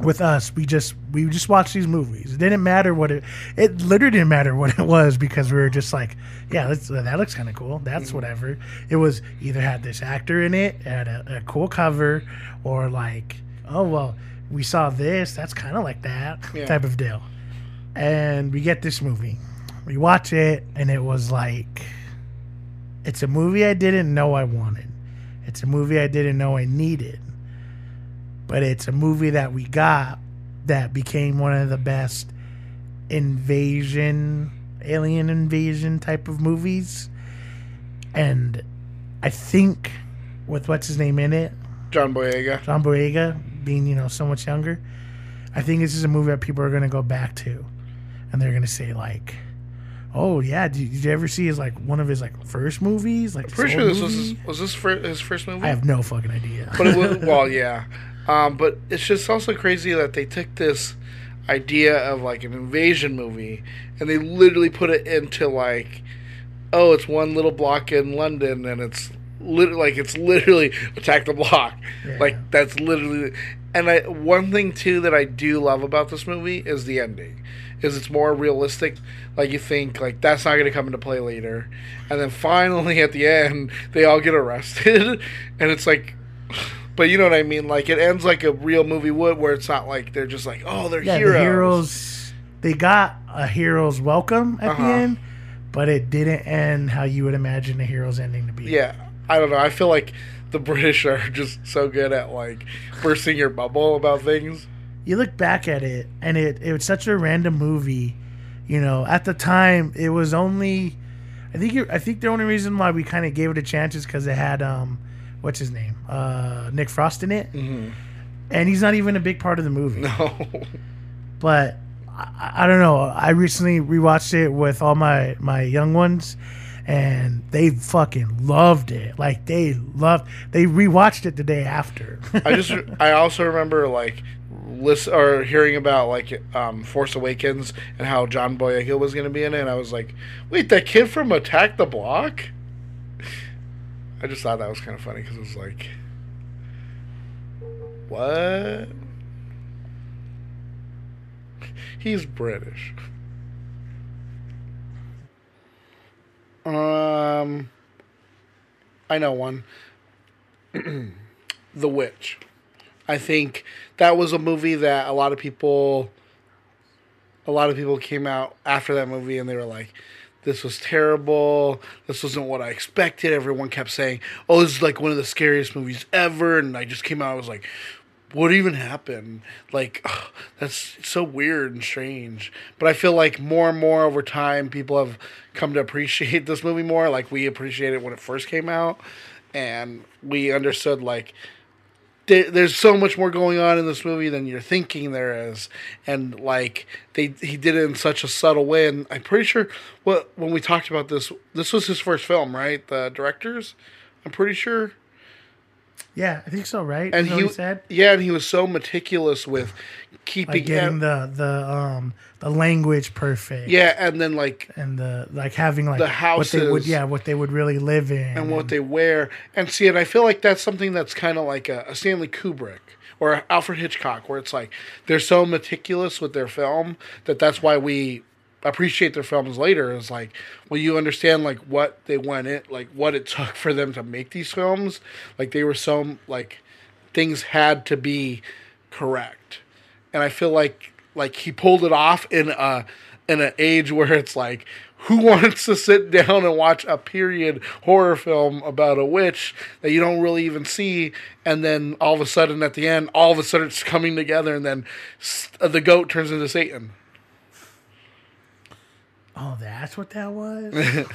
with us, we just we just watched these movies. It didn't matter what it it literally didn't matter what it was because we were just like, yeah, that's, that looks kind of cool. That's Mm-hmm. whatever. It was either had this actor in it, had a, a cool cover, or like, oh well, we saw this. That's kind of like that Yeah. type of deal. And we get this movie. We watch it, and it was like it's a movie I didn't know I wanted. It's a movie I didn't know I needed. But it's a movie that we got that became one of the best invasion, alien invasion type of movies. And I think with what's his name in it, John Boyega. John Boyega being, you know, so much younger, I think this is a movie that people are going to go back to. And they're going to say, like, oh, yeah, did, did you ever see his, like, one of his, like, first movies? Like, Pretty sure this was his, was this his first movie. I have no fucking idea. but it was well, yeah. Um, but it's just also crazy that they took this idea of like an invasion movie and they literally put it into like, oh, it's one little block in London and it's lit- like it's literally attack the block. Yeah. Like that's literally. And I one thing too that I do love about this movie is the ending. Is it's more realistic. Like you think like that's not gonna come into play later, and then finally at the end they all get arrested, and it's like. But you know what I mean? Like it ends like a real movie would, where it's not like they're just like, oh, they're yeah, heroes. the heroes, they got a hero's welcome at Uh-huh. the end, but it didn't end how you would imagine a hero's ending to be. Yeah, I don't know. I feel like the British are just so good at like bursting your bubble about things. you look back at it and it, it was such a random movie you know at the time it was only i think it, i think the only reason why we kind of gave it a chance is because it had um what's his name uh nick frost in it Mm-hmm. and he's not even a big part of the movie No, but I, I don't know i recently rewatched it with all my my young ones and they fucking loved it like they loved they rewatched it the day after I just I also remember like listen or hearing about like um, Force Awakens and how John Boyega was going to be in it, and I was like, wait, that kid from Attack the Block. I just thought that was kind of funny because it was like, what? He's British. Um, I know one. The Witch. I think that was a movie that a lot of people a lot of people came out after that movie and they were like this was terrible. This wasn't what I expected. Everyone kept saying, "Oh, this is like one of the scariest movies ever." And I just came out I was like, what even happened? Like, ugh, that's so weird and strange. But I feel like more and more over time, people have come to appreciate this movie more. Like, we appreciated it when it first came out, and we understood, like, there, there's so much more going on in this movie than you're thinking there is, and like they he did it in such a subtle way. And I'm pretty sure what when we talked about this, this was his first film, right? The directors, I'm pretty sure. Yeah, I think so. Right? And that he, said yeah, and he was so meticulous with keeping like getting ev- the the um the language perfect. yeah, and then like and the like having like The what they would houses. yeah what they would really live in and what they wear and see and i feel like that's something that's kind of like a, a stanley kubrick or alfred hitchcock where it's like they're so meticulous with their film that that's why we appreciate their films later is like well you understand like what they went in like what it took for them to make these films like they were so like things had to be correct. And i feel like like he pulled it off in a in an age where it's like who wants to sit down and watch a period horror film about a witch that you don't really even see? And then all of a sudden at the end all of a sudden it's coming together and then the goat turns into satan oh that's what that was?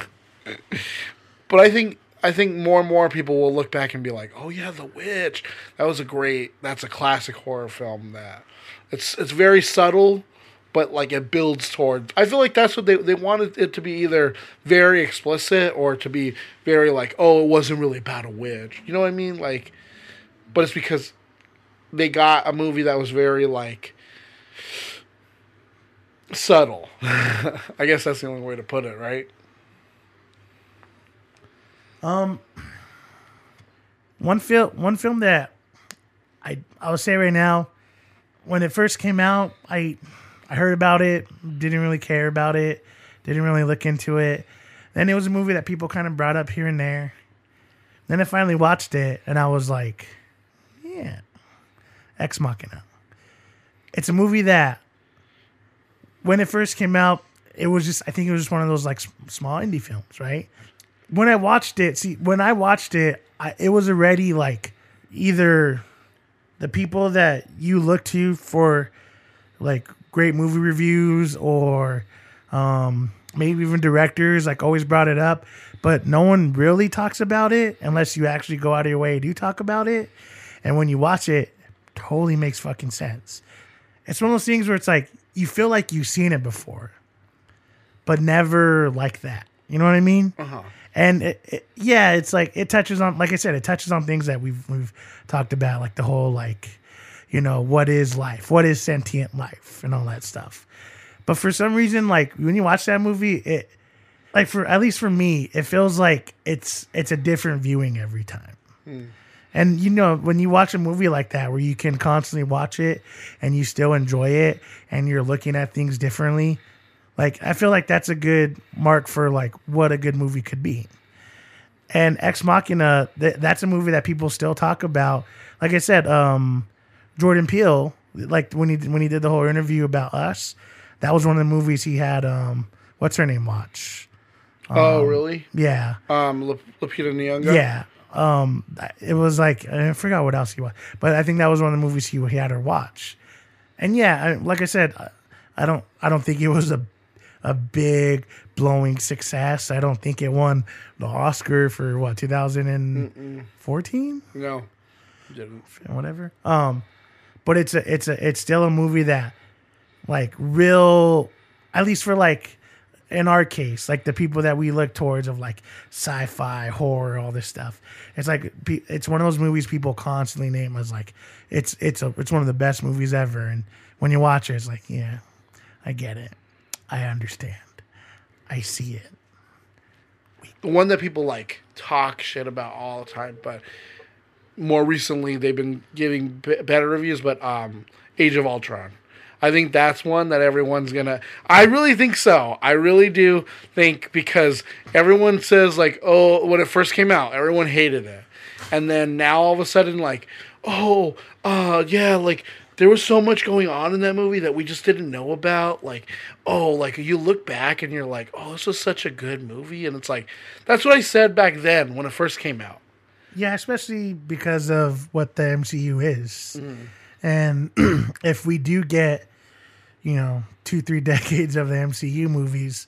But i think i think more and more people will look back and be like oh yeah the witch. That was a great that's a classic horror film that it's it's very subtle but like it builds towards i feel like that's what they they wanted it to be either very explicit or to be very like oh it wasn't really about a witch. You know what i mean? Like but it's because they got a movie that was very like subtle. I guess that's the only way to put it right? Um, one film one film that I I'll say right now when it first came out I I heard about it didn't really care about it didn't really look into it. Then it was a movie that people kind of brought up here and there. Then I finally watched it and I was like yeah Ex Machina. It's a movie that when it first came out it was just I think it was just one of those like small indie films right when I watched it, see, when I watched it, I, it was already like either the people that you look to for like great movie reviews or um, maybe even directors like always brought it up, but no one really talks about it unless you actually go out of your way to talk about it. And when you watch it, totally makes fucking sense. It's one of those things where it's like you feel like you've seen it before, but never like that. You know what I mean? Uh-huh. And it, it, yeah, it's like it touches on, like I said, it touches on things that we've we've talked about, like the whole like, you know, what is life, what is sentient life, and all that stuff. But for some reason, like when you watch that movie, it like for at least for me, it feels like it's it's a different viewing every time. Hmm. And you know, when you watch a movie like that where you can constantly watch it and you still enjoy it and you're looking at things differently, like I feel like that's a good mark for like what a good movie could be. And Ex Machina, th- that's a movie that people still talk about. Like I said, um, Jordan Peele, like when he when he did the whole interview about us, that was one of the movies he had. Um, what's her name? Watch. oh really Yeah, um Lupita Nyong'o yeah. Um, it was like I forgot what else he was, but I think that was one of the movies he he had her watch. And yeah, I, like I said, I, I don't I don't think it was a a big blowing success. I don't think it won the Oscar for what 2014 no didn't whatever. Um, but it's a it's a it's still a movie that like real at least for like in our case like the people that we look towards of like sci-fi horror all this stuff. It's like it's one of those movies people constantly name as like it's it's a it's one of the best movies ever. And when you watch it it's like yeah i get it. I understand. I see it. The one that people like talk shit about all the time, but more recently they've been giving better reviews. But um, Age of Ultron, I think that's one that everyone's gonna. I really think so. I really do think because everyone says like, oh, when it first came out, everyone hated it, and then now all of a sudden like, oh, uh, yeah, like there was so much going on in that movie that we just didn't know about. Like, oh, like you look back and you're like, oh, this was such a good movie, and it's like that's what I said back then when it first came out. Yeah, especially because of what the MCU is. And if we do get, you know, two, three decades of the MCU movies,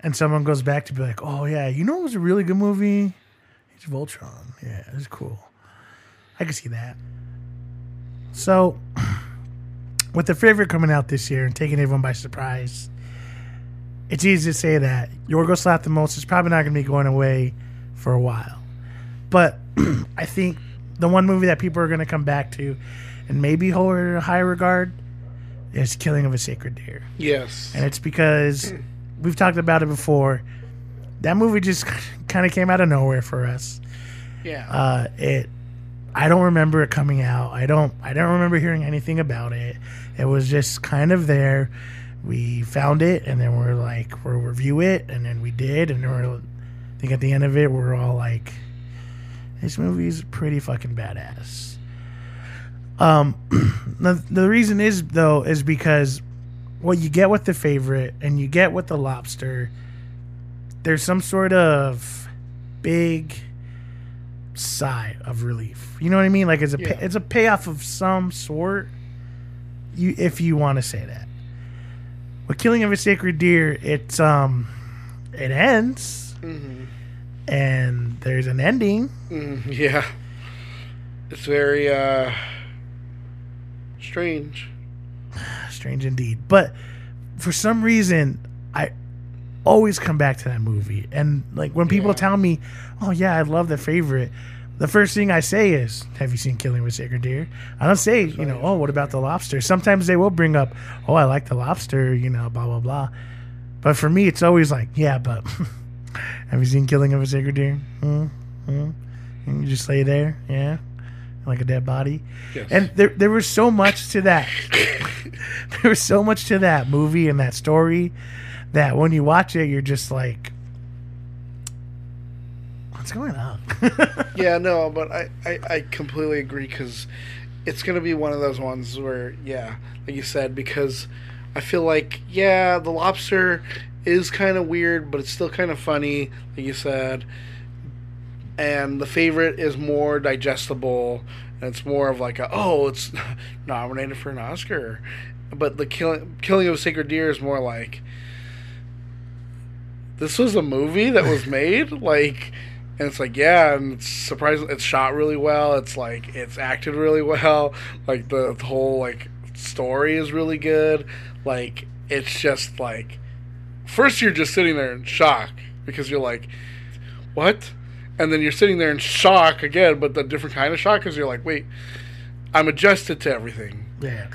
and someone goes back to be like, oh, yeah, you know, it was a really good movie? It's of Ultron. Yeah, it was cool. I can see that. So, with the favorite coming out this year and taking everyone by surprise, it's easy to say that Yorgos Lanthimos is probably not going to be going away for a while. But I think the one movie that people are going to come back to and maybe hold in high regard is Killing of a Sacred Deer. Yes. And it's because we've talked about it before. That movie just kind of came out of nowhere for us. Yeah. Uh, it, I don't remember it coming out. I don't. I don't remember hearing anything about it. It was just kind of there. We found it, and then we're like, we'll review it, and then we did, and then we're. I think at the end of it, we're all like, this movie's pretty fucking badass. Um, the, the reason is though is because what you get with the favorite and you get with the lobster, there's some sort of big sigh of relief. You know what I mean? Like it's a Yeah. pay, it's a payoff of some sort. You if you want to say that. With killing of a sacred deer, it's um, it ends, and there's an ending. Mm, yeah. It's very uh strange. strange indeed. But for some reason, I always come back to that movie. And like when people tell me, "Oh yeah, I love the favorite," the first thing I say is, "Have you seen Killing with Sacred Deer?" I don't say, you know, "Oh, what about the lobster?" Sometimes they will bring up, "Oh, I like the lobster," you know, blah blah blah. But for me, it's always like, "Yeah, but have you seen Killing of a Sacred Deer?" Hmm? Hmm? And you just lay there, yeah, like a dead body. Yes. And there, there was so much to that. there was so much to that movie and that story that when you watch it, you're just like, what's going on? yeah, no, but I, I, I completely agree because it's going to be one of those ones where, yeah, like you said, because I feel like, yeah, the lobster is kind of weird, but it's still kind of funny, like you said. And the favorite is more digestible, and it's more of like, a, oh, it's nominated for an Oscar. But the killing, killing of a sacred deer is more like, this was a movie that was made, like and it's like yeah and it's surprising it's shot really well it's like it's acted really well like the, the whole like story is really good like it's just like first you're just sitting there in shock because you're like what and then you're sitting there in shock again but the different kind of shock because you're like wait i'm adjusted to everything yeah.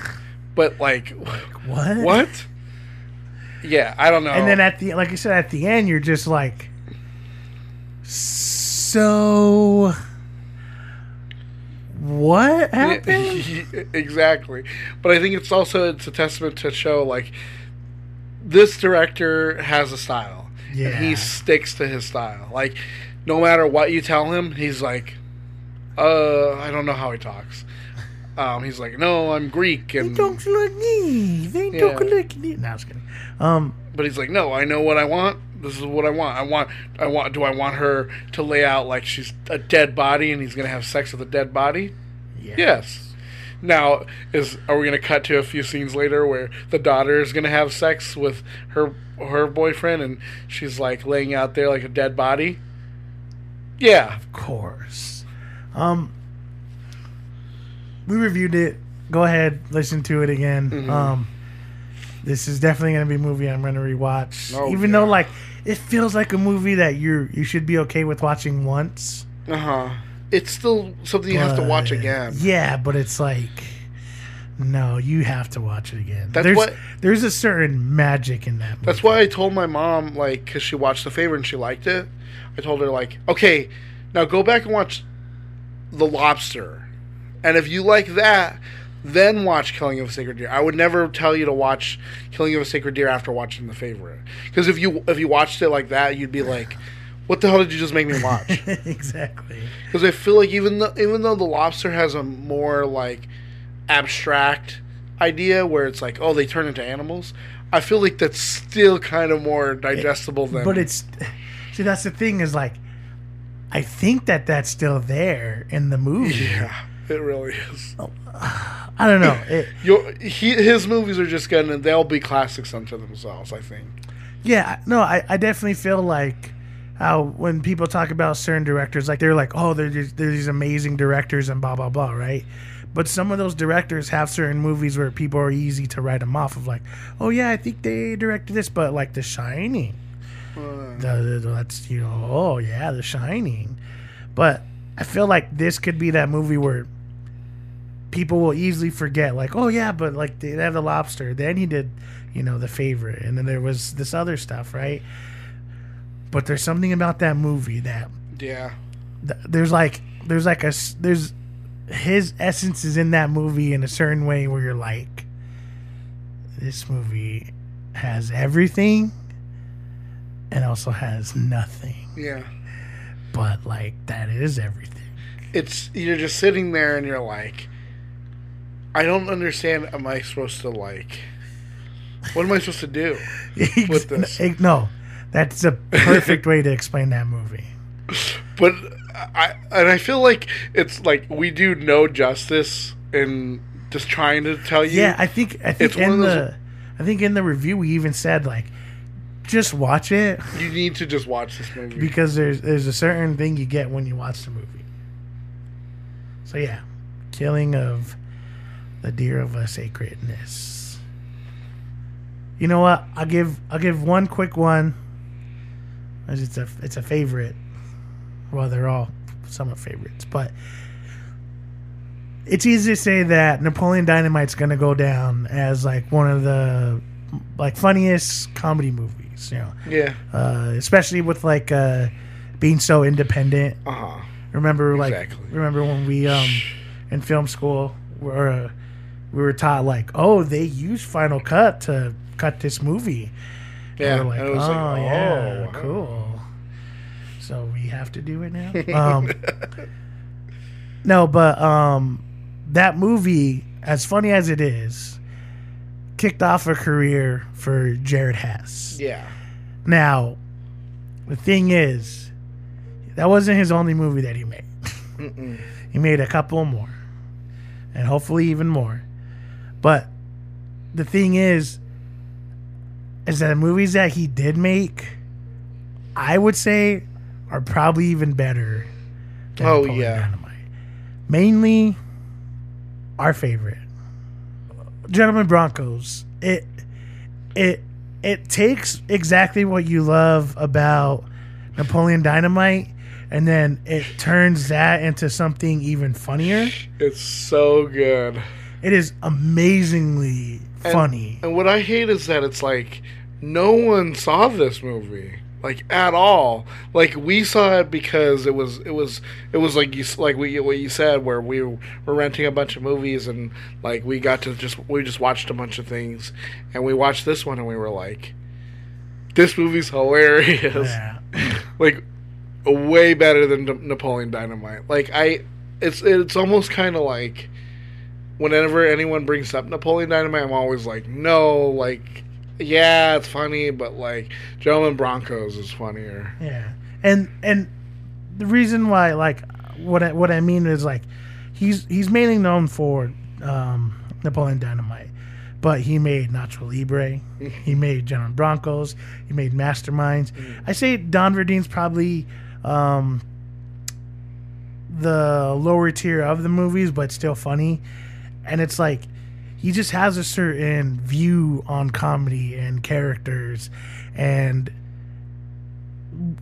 but like What? what yeah i don't know And then at the, like you said, at the end, you're just like, so what happened? exactly. But I think it's also it's a testament to show like this director has a style. Yeah. And he sticks to his style. Like no matter what you tell him, he's like uh I don't know how he talks. Um he's like, "No, I'm Greek." They And don't like me. They Yeah. don't like me. No, I was kidding. Um, but he's like, "No, I know what I want. This is what I want. I want I want do I want her to lay out like she's a dead body and he's going to have sex with a dead body?" yeah. Yes. Now, is are we going to cut to a few scenes later where the daughter is going to have sex with her her boyfriend and she's like laying out there like a dead body? Yeah. Of course. Um, we reviewed it. Go ahead, listen to it again. Mm-hmm. Um, this is definitely going to be a movie I'm going to rewatch. Oh, Even yeah. though, like, it feels like a movie that you you should be okay with watching once. Uh huh. It's still something you have to watch again. Yeah, but it's like, no, you have to watch it again. That's there's, what- There's a certain magic in that. Movie. That's why I told my mom, like, because she watched The Favor and she liked it. I told her, like, okay, now go back and watch The Lobster. And if you like that, then watch Killing of a Sacred Deer. I would never tell you to watch Killing of a Sacred Deer after watching The Favorite. Because if you if you watched it like that, you'd be like, what the hell did you just make me watch? exactly. Because I feel like even though even though the lobster has a more like abstract idea where it's like oh they turn into animals, I feel like that's still kind of more digestible than. But it's see that's the thing is like I think that that's still there in the movie. yeah, It really is. Oh, I don't know. It, You'll, he, his movies are just gonna they'll be classics unto themselves. I think. Yeah, no, I, I definitely feel like how when people talk about certain directors, like they're like, oh, they're just, they're these amazing directors and blah blah blah, right? But some of those directors have certain movies where people are easy to write them off of, like, oh yeah, I think they directed this, but like The Shining, the- that's you know, oh yeah, The Shining, but I feel like this could be that movie where people will easily forget, like, oh yeah, but like they have the lobster. Then he did, you know, the favorite, and then there was this other stuff, right? But there's something about that movie that Yeah. th- there's like there's like a there's his essence is in that movie in a certain way where you're like, this movie has everything, and also has nothing, Yeah. but like that is everything. It's you're just sitting there and you're like, I don't understand. Am I supposed to like? What am I supposed to do? With this. No, that's a perfect way to explain that movie. But I and I feel like it's like we do no justice in just trying to tell you. Yeah, I think I think It's one in of those- the I think in the review we even said like just watch it you need to just watch this movie. because there's there's a certain thing you get when you watch the movie. So yeah, killing of the deer of a sacredness. You know what? I'll give I'll give one quick one. as It's a it's a favorite. Well, they're all somewhat favorites, but it's easy to say that Napoleon Dynamite's going to go down as like one of the like funniest comedy movies. You know, yeah. uh, especially with like uh, being so independent. Uh huh. Remember, like, Exactly. remember when we um in film school were uh, we were taught like, oh, they use Final Cut to cut this movie. And Yeah. we're like, and oh, it was like, yeah, wow. cool. So we have to do it now. um, no, but um, that movie, as funny as it is, kicked off a career for Jared Hess. Yeah. Now, the thing is, that wasn't his only movie that he made. he made a couple more, and hopefully even more. But the thing is, is that the movies that he did make, I would say, are probably even better. Than Oh, Napoleon yeah. Dynamite. Mainly, our favorite, Gentlemen Broncos. It, it, it takes exactly what you love about Napoleon Dynamite, and then it turns that into something even funnier. It's so good. It is amazingly And- funny. And what I hate is that it's like no one saw this movie like at all. Like we saw it because it was it was it was like you like we what you said where we were renting a bunch of movies and like we got to just we just watched a bunch of things and we watched this one and we were like this movie's hilarious. Yeah. like way better than Napoleon Dynamite. Like I, it's it's almost kind of like whenever anyone brings up Napoleon Dynamite, I'm always like, no, like yeah, it's funny, but like Gentlemen Broncos is funnier. Yeah, and and the reason why, like, what I, what I mean is like, he's he's mainly known for um, Napoleon Dynamite, but he made Nacho Libre, he made Gentlemen Broncos, he made Masterminds. I say Don Verdean's probably um, the lower tier of the movies, but still funny, and it's like he just has a certain view on comedy and characters and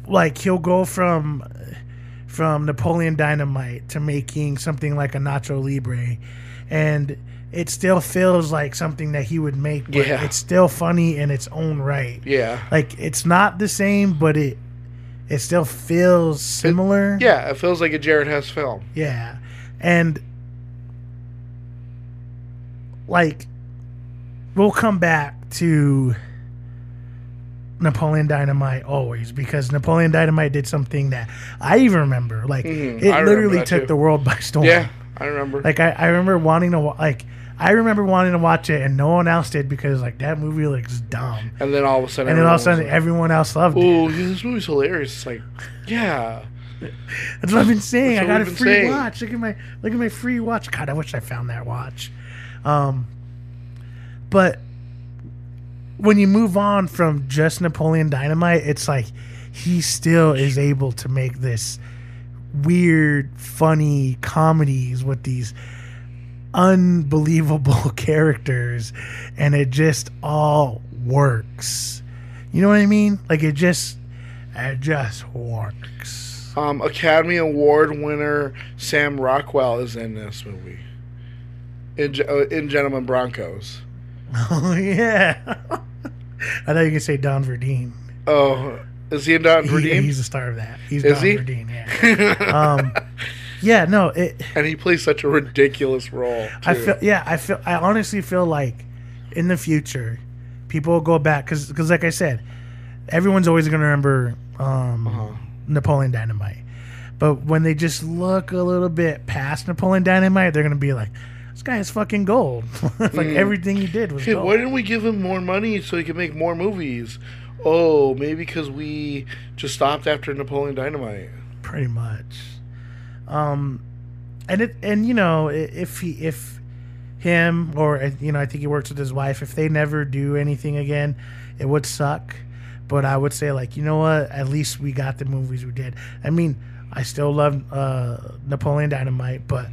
like he'll go from from Napoleon Dynamite to making something like a Nacho Libre, and it still feels like something that he would make. But Yeah. it's still funny in its own right. Yeah, Like it's not the same, but it it still feels similar. yeah, it feels like a Jared Hess film. Yeah. And like we'll come back to Napoleon Dynamite always because Napoleon Dynamite did something that I even remember. Like Mhm, it I literally took too. the world by storm. Yeah, I remember. Like I, I remember wanting to like I remember wanting to watch it and no one else did because like that movie looks dumb. and then all of a sudden, And then all of a everyone sudden was everyone else loved like, it. "Oh, this movie's hilarious." It's like, yeah, That's what I've been saying. I got a free saying. watch. Look at my look at my free watch. God, I wish I found that watch. Um, but when you move on from just Napoleon Dynamite, it's like he still is able to make this weird, funny comedies with these unbelievable characters, and it just all works. You know what I mean? Like it just, it just works. Um, Academy Award winner Sam Rockwell is in this movie. In, uh, in Gentlemen Broncos. Oh yeah. I thought you could say Don Verdean. Oh, is he in Don He- he's the star of that. He's Is Don he? Verdean. Yeah. um, yeah. No. It. and he plays such a ridiculous role. I feel. Yeah. I feel. I honestly feel like in the future, people will go back because, like I said, everyone's always going to remember um, Uh-huh. Napoleon Dynamite. But when they just look a little bit past Napoleon Dynamite, they're going to be like, "This guy is fucking gold. like everything he did was Hey, gold." why didn't we give him more money so he could make more movies? Oh, maybe because we just stopped after Napoleon Dynamite. pretty much. Um, and it and you know if he if him or uh, you know I think he works with his wife if they never do anything again, it would suck. But I would say like you know what at least we got the movies we did. I mean I still love uh, Napoleon Dynamite, but.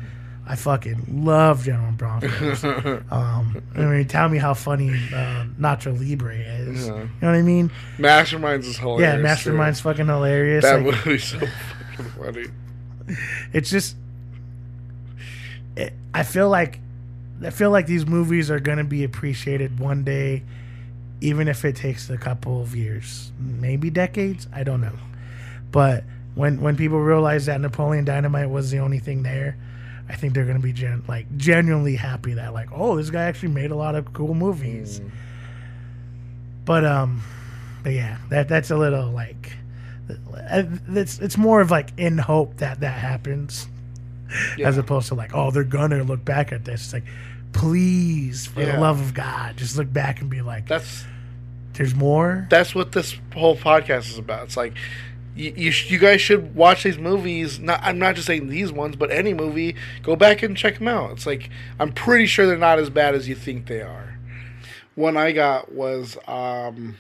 I fucking love General Broncos. um, I mean, tell me how funny uh, Nacho Libre is. You know what I mean? Masterminds is hilarious. Yeah. Mastermind's fucking hilarious. That Like, movie's so fucking funny. it's just it, i feel like i feel like these movies are going to be appreciated one day even if it takes a couple of years maybe decades i don't know but when when people realize that napoleon dynamite was the only thing there i think they're going to be gen- like genuinely happy that like oh this guy actually made a lot of cool movies. But um but yeah that that's a little like uh, it's it's more of like in hope that that happens. As opposed to like oh they're gonna look back at this it's like please for Yeah. the love of god just look back and be like That's there's more? That's what this whole podcast is about. It's like you you, you guys should watch these movies. Not I'm not just saying these ones, but any movie. Go back and check them out. It's like I'm pretty sure they're not as bad as you think they are. One I got was um,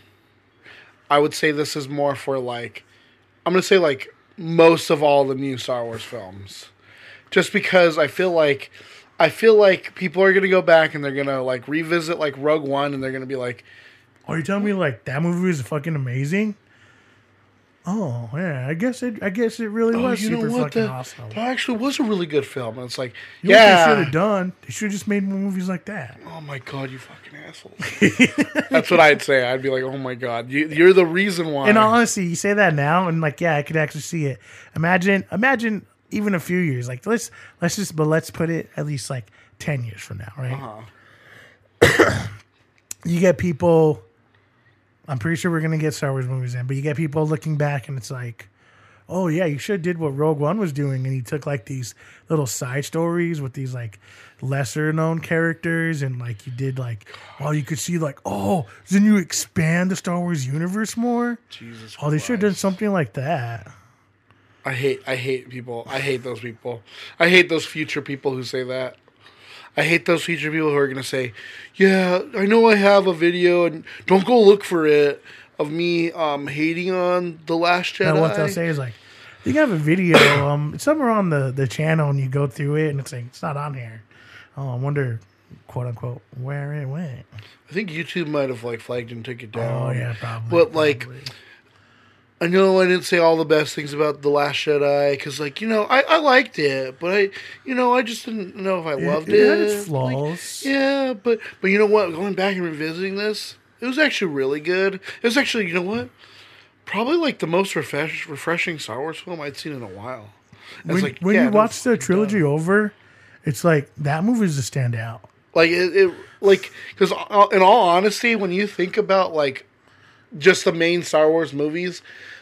I would say this is more for like I'm gonna say like most of all the new Star Wars films, just because I feel like I feel like people are gonna go back and they're gonna like revisit like Rogue One and they're gonna be like. are you telling me like that movie is fucking amazing oh yeah i guess it i guess it really Oh, was you super know what? fucking That, awesome that actually was a really good film. And it's like, you know what they should have done they should have just made more movies like that Oh my god, you fucking assholes. That's what I'd say. I'd be like, oh my god, you, you're the reason why. And honestly, you say that now and like yeah i could actually see it imagine imagine even a few years like let's let's just but let's put it at least like 10 years from now right Uh-huh. you get people i'm pretty sure we're gonna get star wars movies in but you get people looking back and it's like oh yeah you should have did what rogue one was doing and he took like these little side stories with these like lesser known characters and like you did like oh you could see like oh then you expand the star wars universe more Jesus oh they should have done something like that I hate, I hate people. I hate those people. I hate those future people who say that. I hate those future people who are gonna say, "Yeah, I know I have a video, and don't go look for it of me um, hating on the Last Jedi." Now what they'll say is like, you have a video, um, it's somewhere on the, the channel, and you go through it, and it's like it's not on here. Oh, I wonder, quote unquote, where it went. I think YouTube might have like flagged and took it down. Oh yeah, probably. But like, probably. I know I didn't say all the best things about the Last Jedi because, like, you know, I, I liked it, but I, you know, I just didn't know if I loved it it. had its Like, flaws. yeah, but but you know what? Going back and revisiting this, it was actually really good. It was actually, you know what? Probably like the most refresh, refreshing Star Wars film I'd seen in a while. When, like, when yeah, you watch the trilogy doubt. over, it's like that movie is a standout. like it, it like because uh, in all honesty when you think about like just the main star wars movies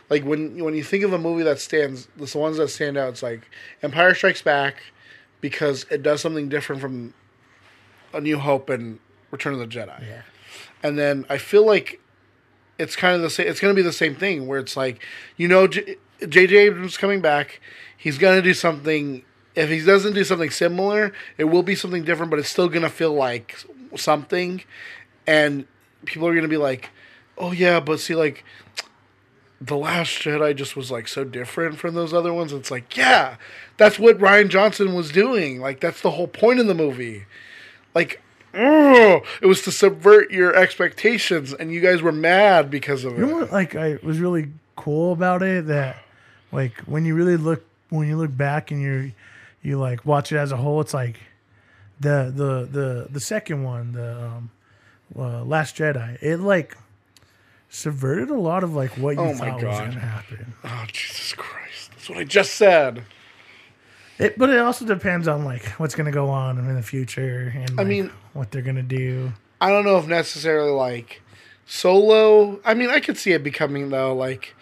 like when when you think of a movie that stands the ones that stand out it's like empire strikes back because it does something different from a new hope and return of the jedi Yeah. and then i feel like it's kind of the same it's going to be the same thing where it's like you know j- J.J. Abrams coming back. He's gonna do something. If he doesn't do something similar, it will be something different, but it's still gonna feel like something. And people are gonna be like, "Oh yeah, but see, like, the Last Jedi just was like so different from those other ones." It's like, yeah, that's what Rian Johnson was doing. Like, that's the whole point of the movie. Like, oh, it was to subvert your expectations, and you guys were mad because of it. You know what? Like, I was really cool about it that, like, when you really look when you look back and you you like watch it as a whole, it's like the the the the second one, the um, uh, Last Jedi. It like subverted a lot of like what you Oh my thought was gonna happen. Oh Jesus Christ! That's what I just said. It, but it also depends on like what's gonna go on in the future and I like, mean- what they're gonna do. I don't know if necessarily like solo. I mean, I could see it becoming though like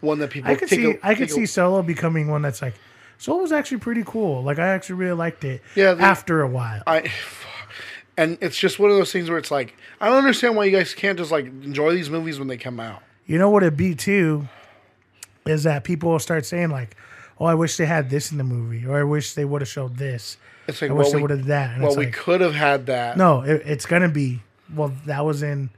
one that people. I could see a- I could a- see Solo becoming one that's like Solo was actually pretty cool. Like I actually really liked it. Yeah, the- after a while. I, and it's just one of those things where it's like I don't understand why you guys can't just like enjoy these movies when they come out. You know what it'd be too is that people will start saying like, "Oh, I wish they had this in the movie," or "I wish they would have showed this." It's like I wish well, they would have that. And well, we like, could have had that. no, it, it's gonna be. Well, that was in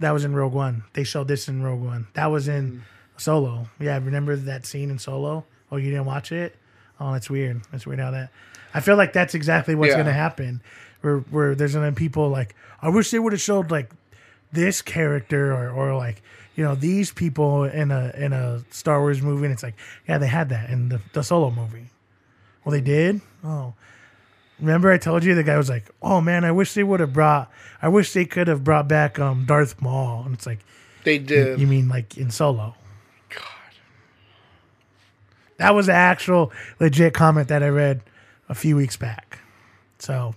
that was in Rogue One. They showed this in Rogue One. That was in Mm. Solo. Yeah, remember that scene in Solo? Oh, you didn't watch it? Oh, that's weird. That's weird how that. I feel like that's exactly what's Yeah. gonna happen. Where where there's gonna be people like, I wish they would have showed like this character or or like you know these people in a in a Star Wars movie, and it's like, yeah, they had that in the, the Solo movie. Well, they did. Oh, remember I told you the guy was like, oh man, I wish they would have brought. I wish they could have brought back um Darth Maul, and it's like, they did. you mean like in Solo? God, that was the actual legit comment that I read a few weeks back. So,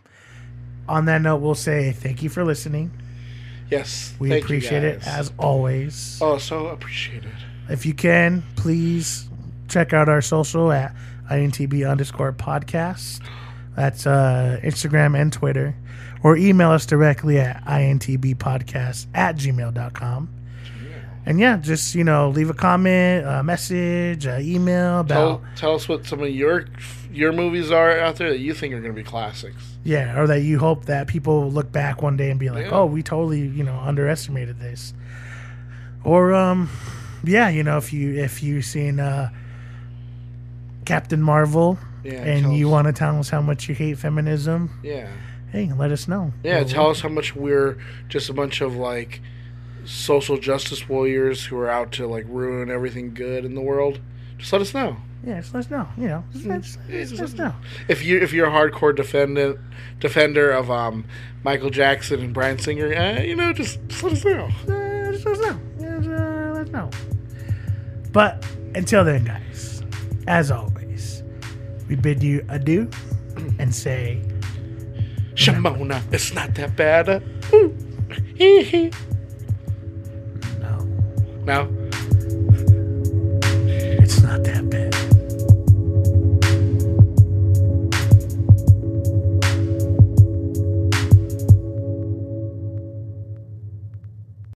on that note, we'll say thank you for listening. yes, We appreciate it as always. Oh, so appreciated. If you can, please check out our social at INTB underscore podcast. That's uh, Instagram and Twitter. Or email us directly at intbpodcast at gmail.com. And yeah, just, you know, leave a comment, a message, a email about, Tell, tell us what some of your your movies are out there that you think are going to be classics. yeah, or that you hope that people look back one day and be like, Yeah. oh, we totally, you know, underestimated this. Or, um, yeah, you know, if you, if you've seen, uh, Captain Marvel, Yeah, and you us. want to tell us how much you hate feminism, Yeah, hey, let us know. yeah. Tell us how much we're just a bunch of like social justice warriors who are out to like ruin everything good in the world. Just let us know. Yeah, just let us know. You know, just, just- just let us know. If you if you're a hardcore defendant defender of um Michael Jackson and Bryan Singer, uh, you know, just, just let us know. Uh, just let us know. Just, uh, let us know. But until then, guys, as always, we bid you adieu and say, Shimona, it's not that bad. Uh, hee. no, it's not that bad.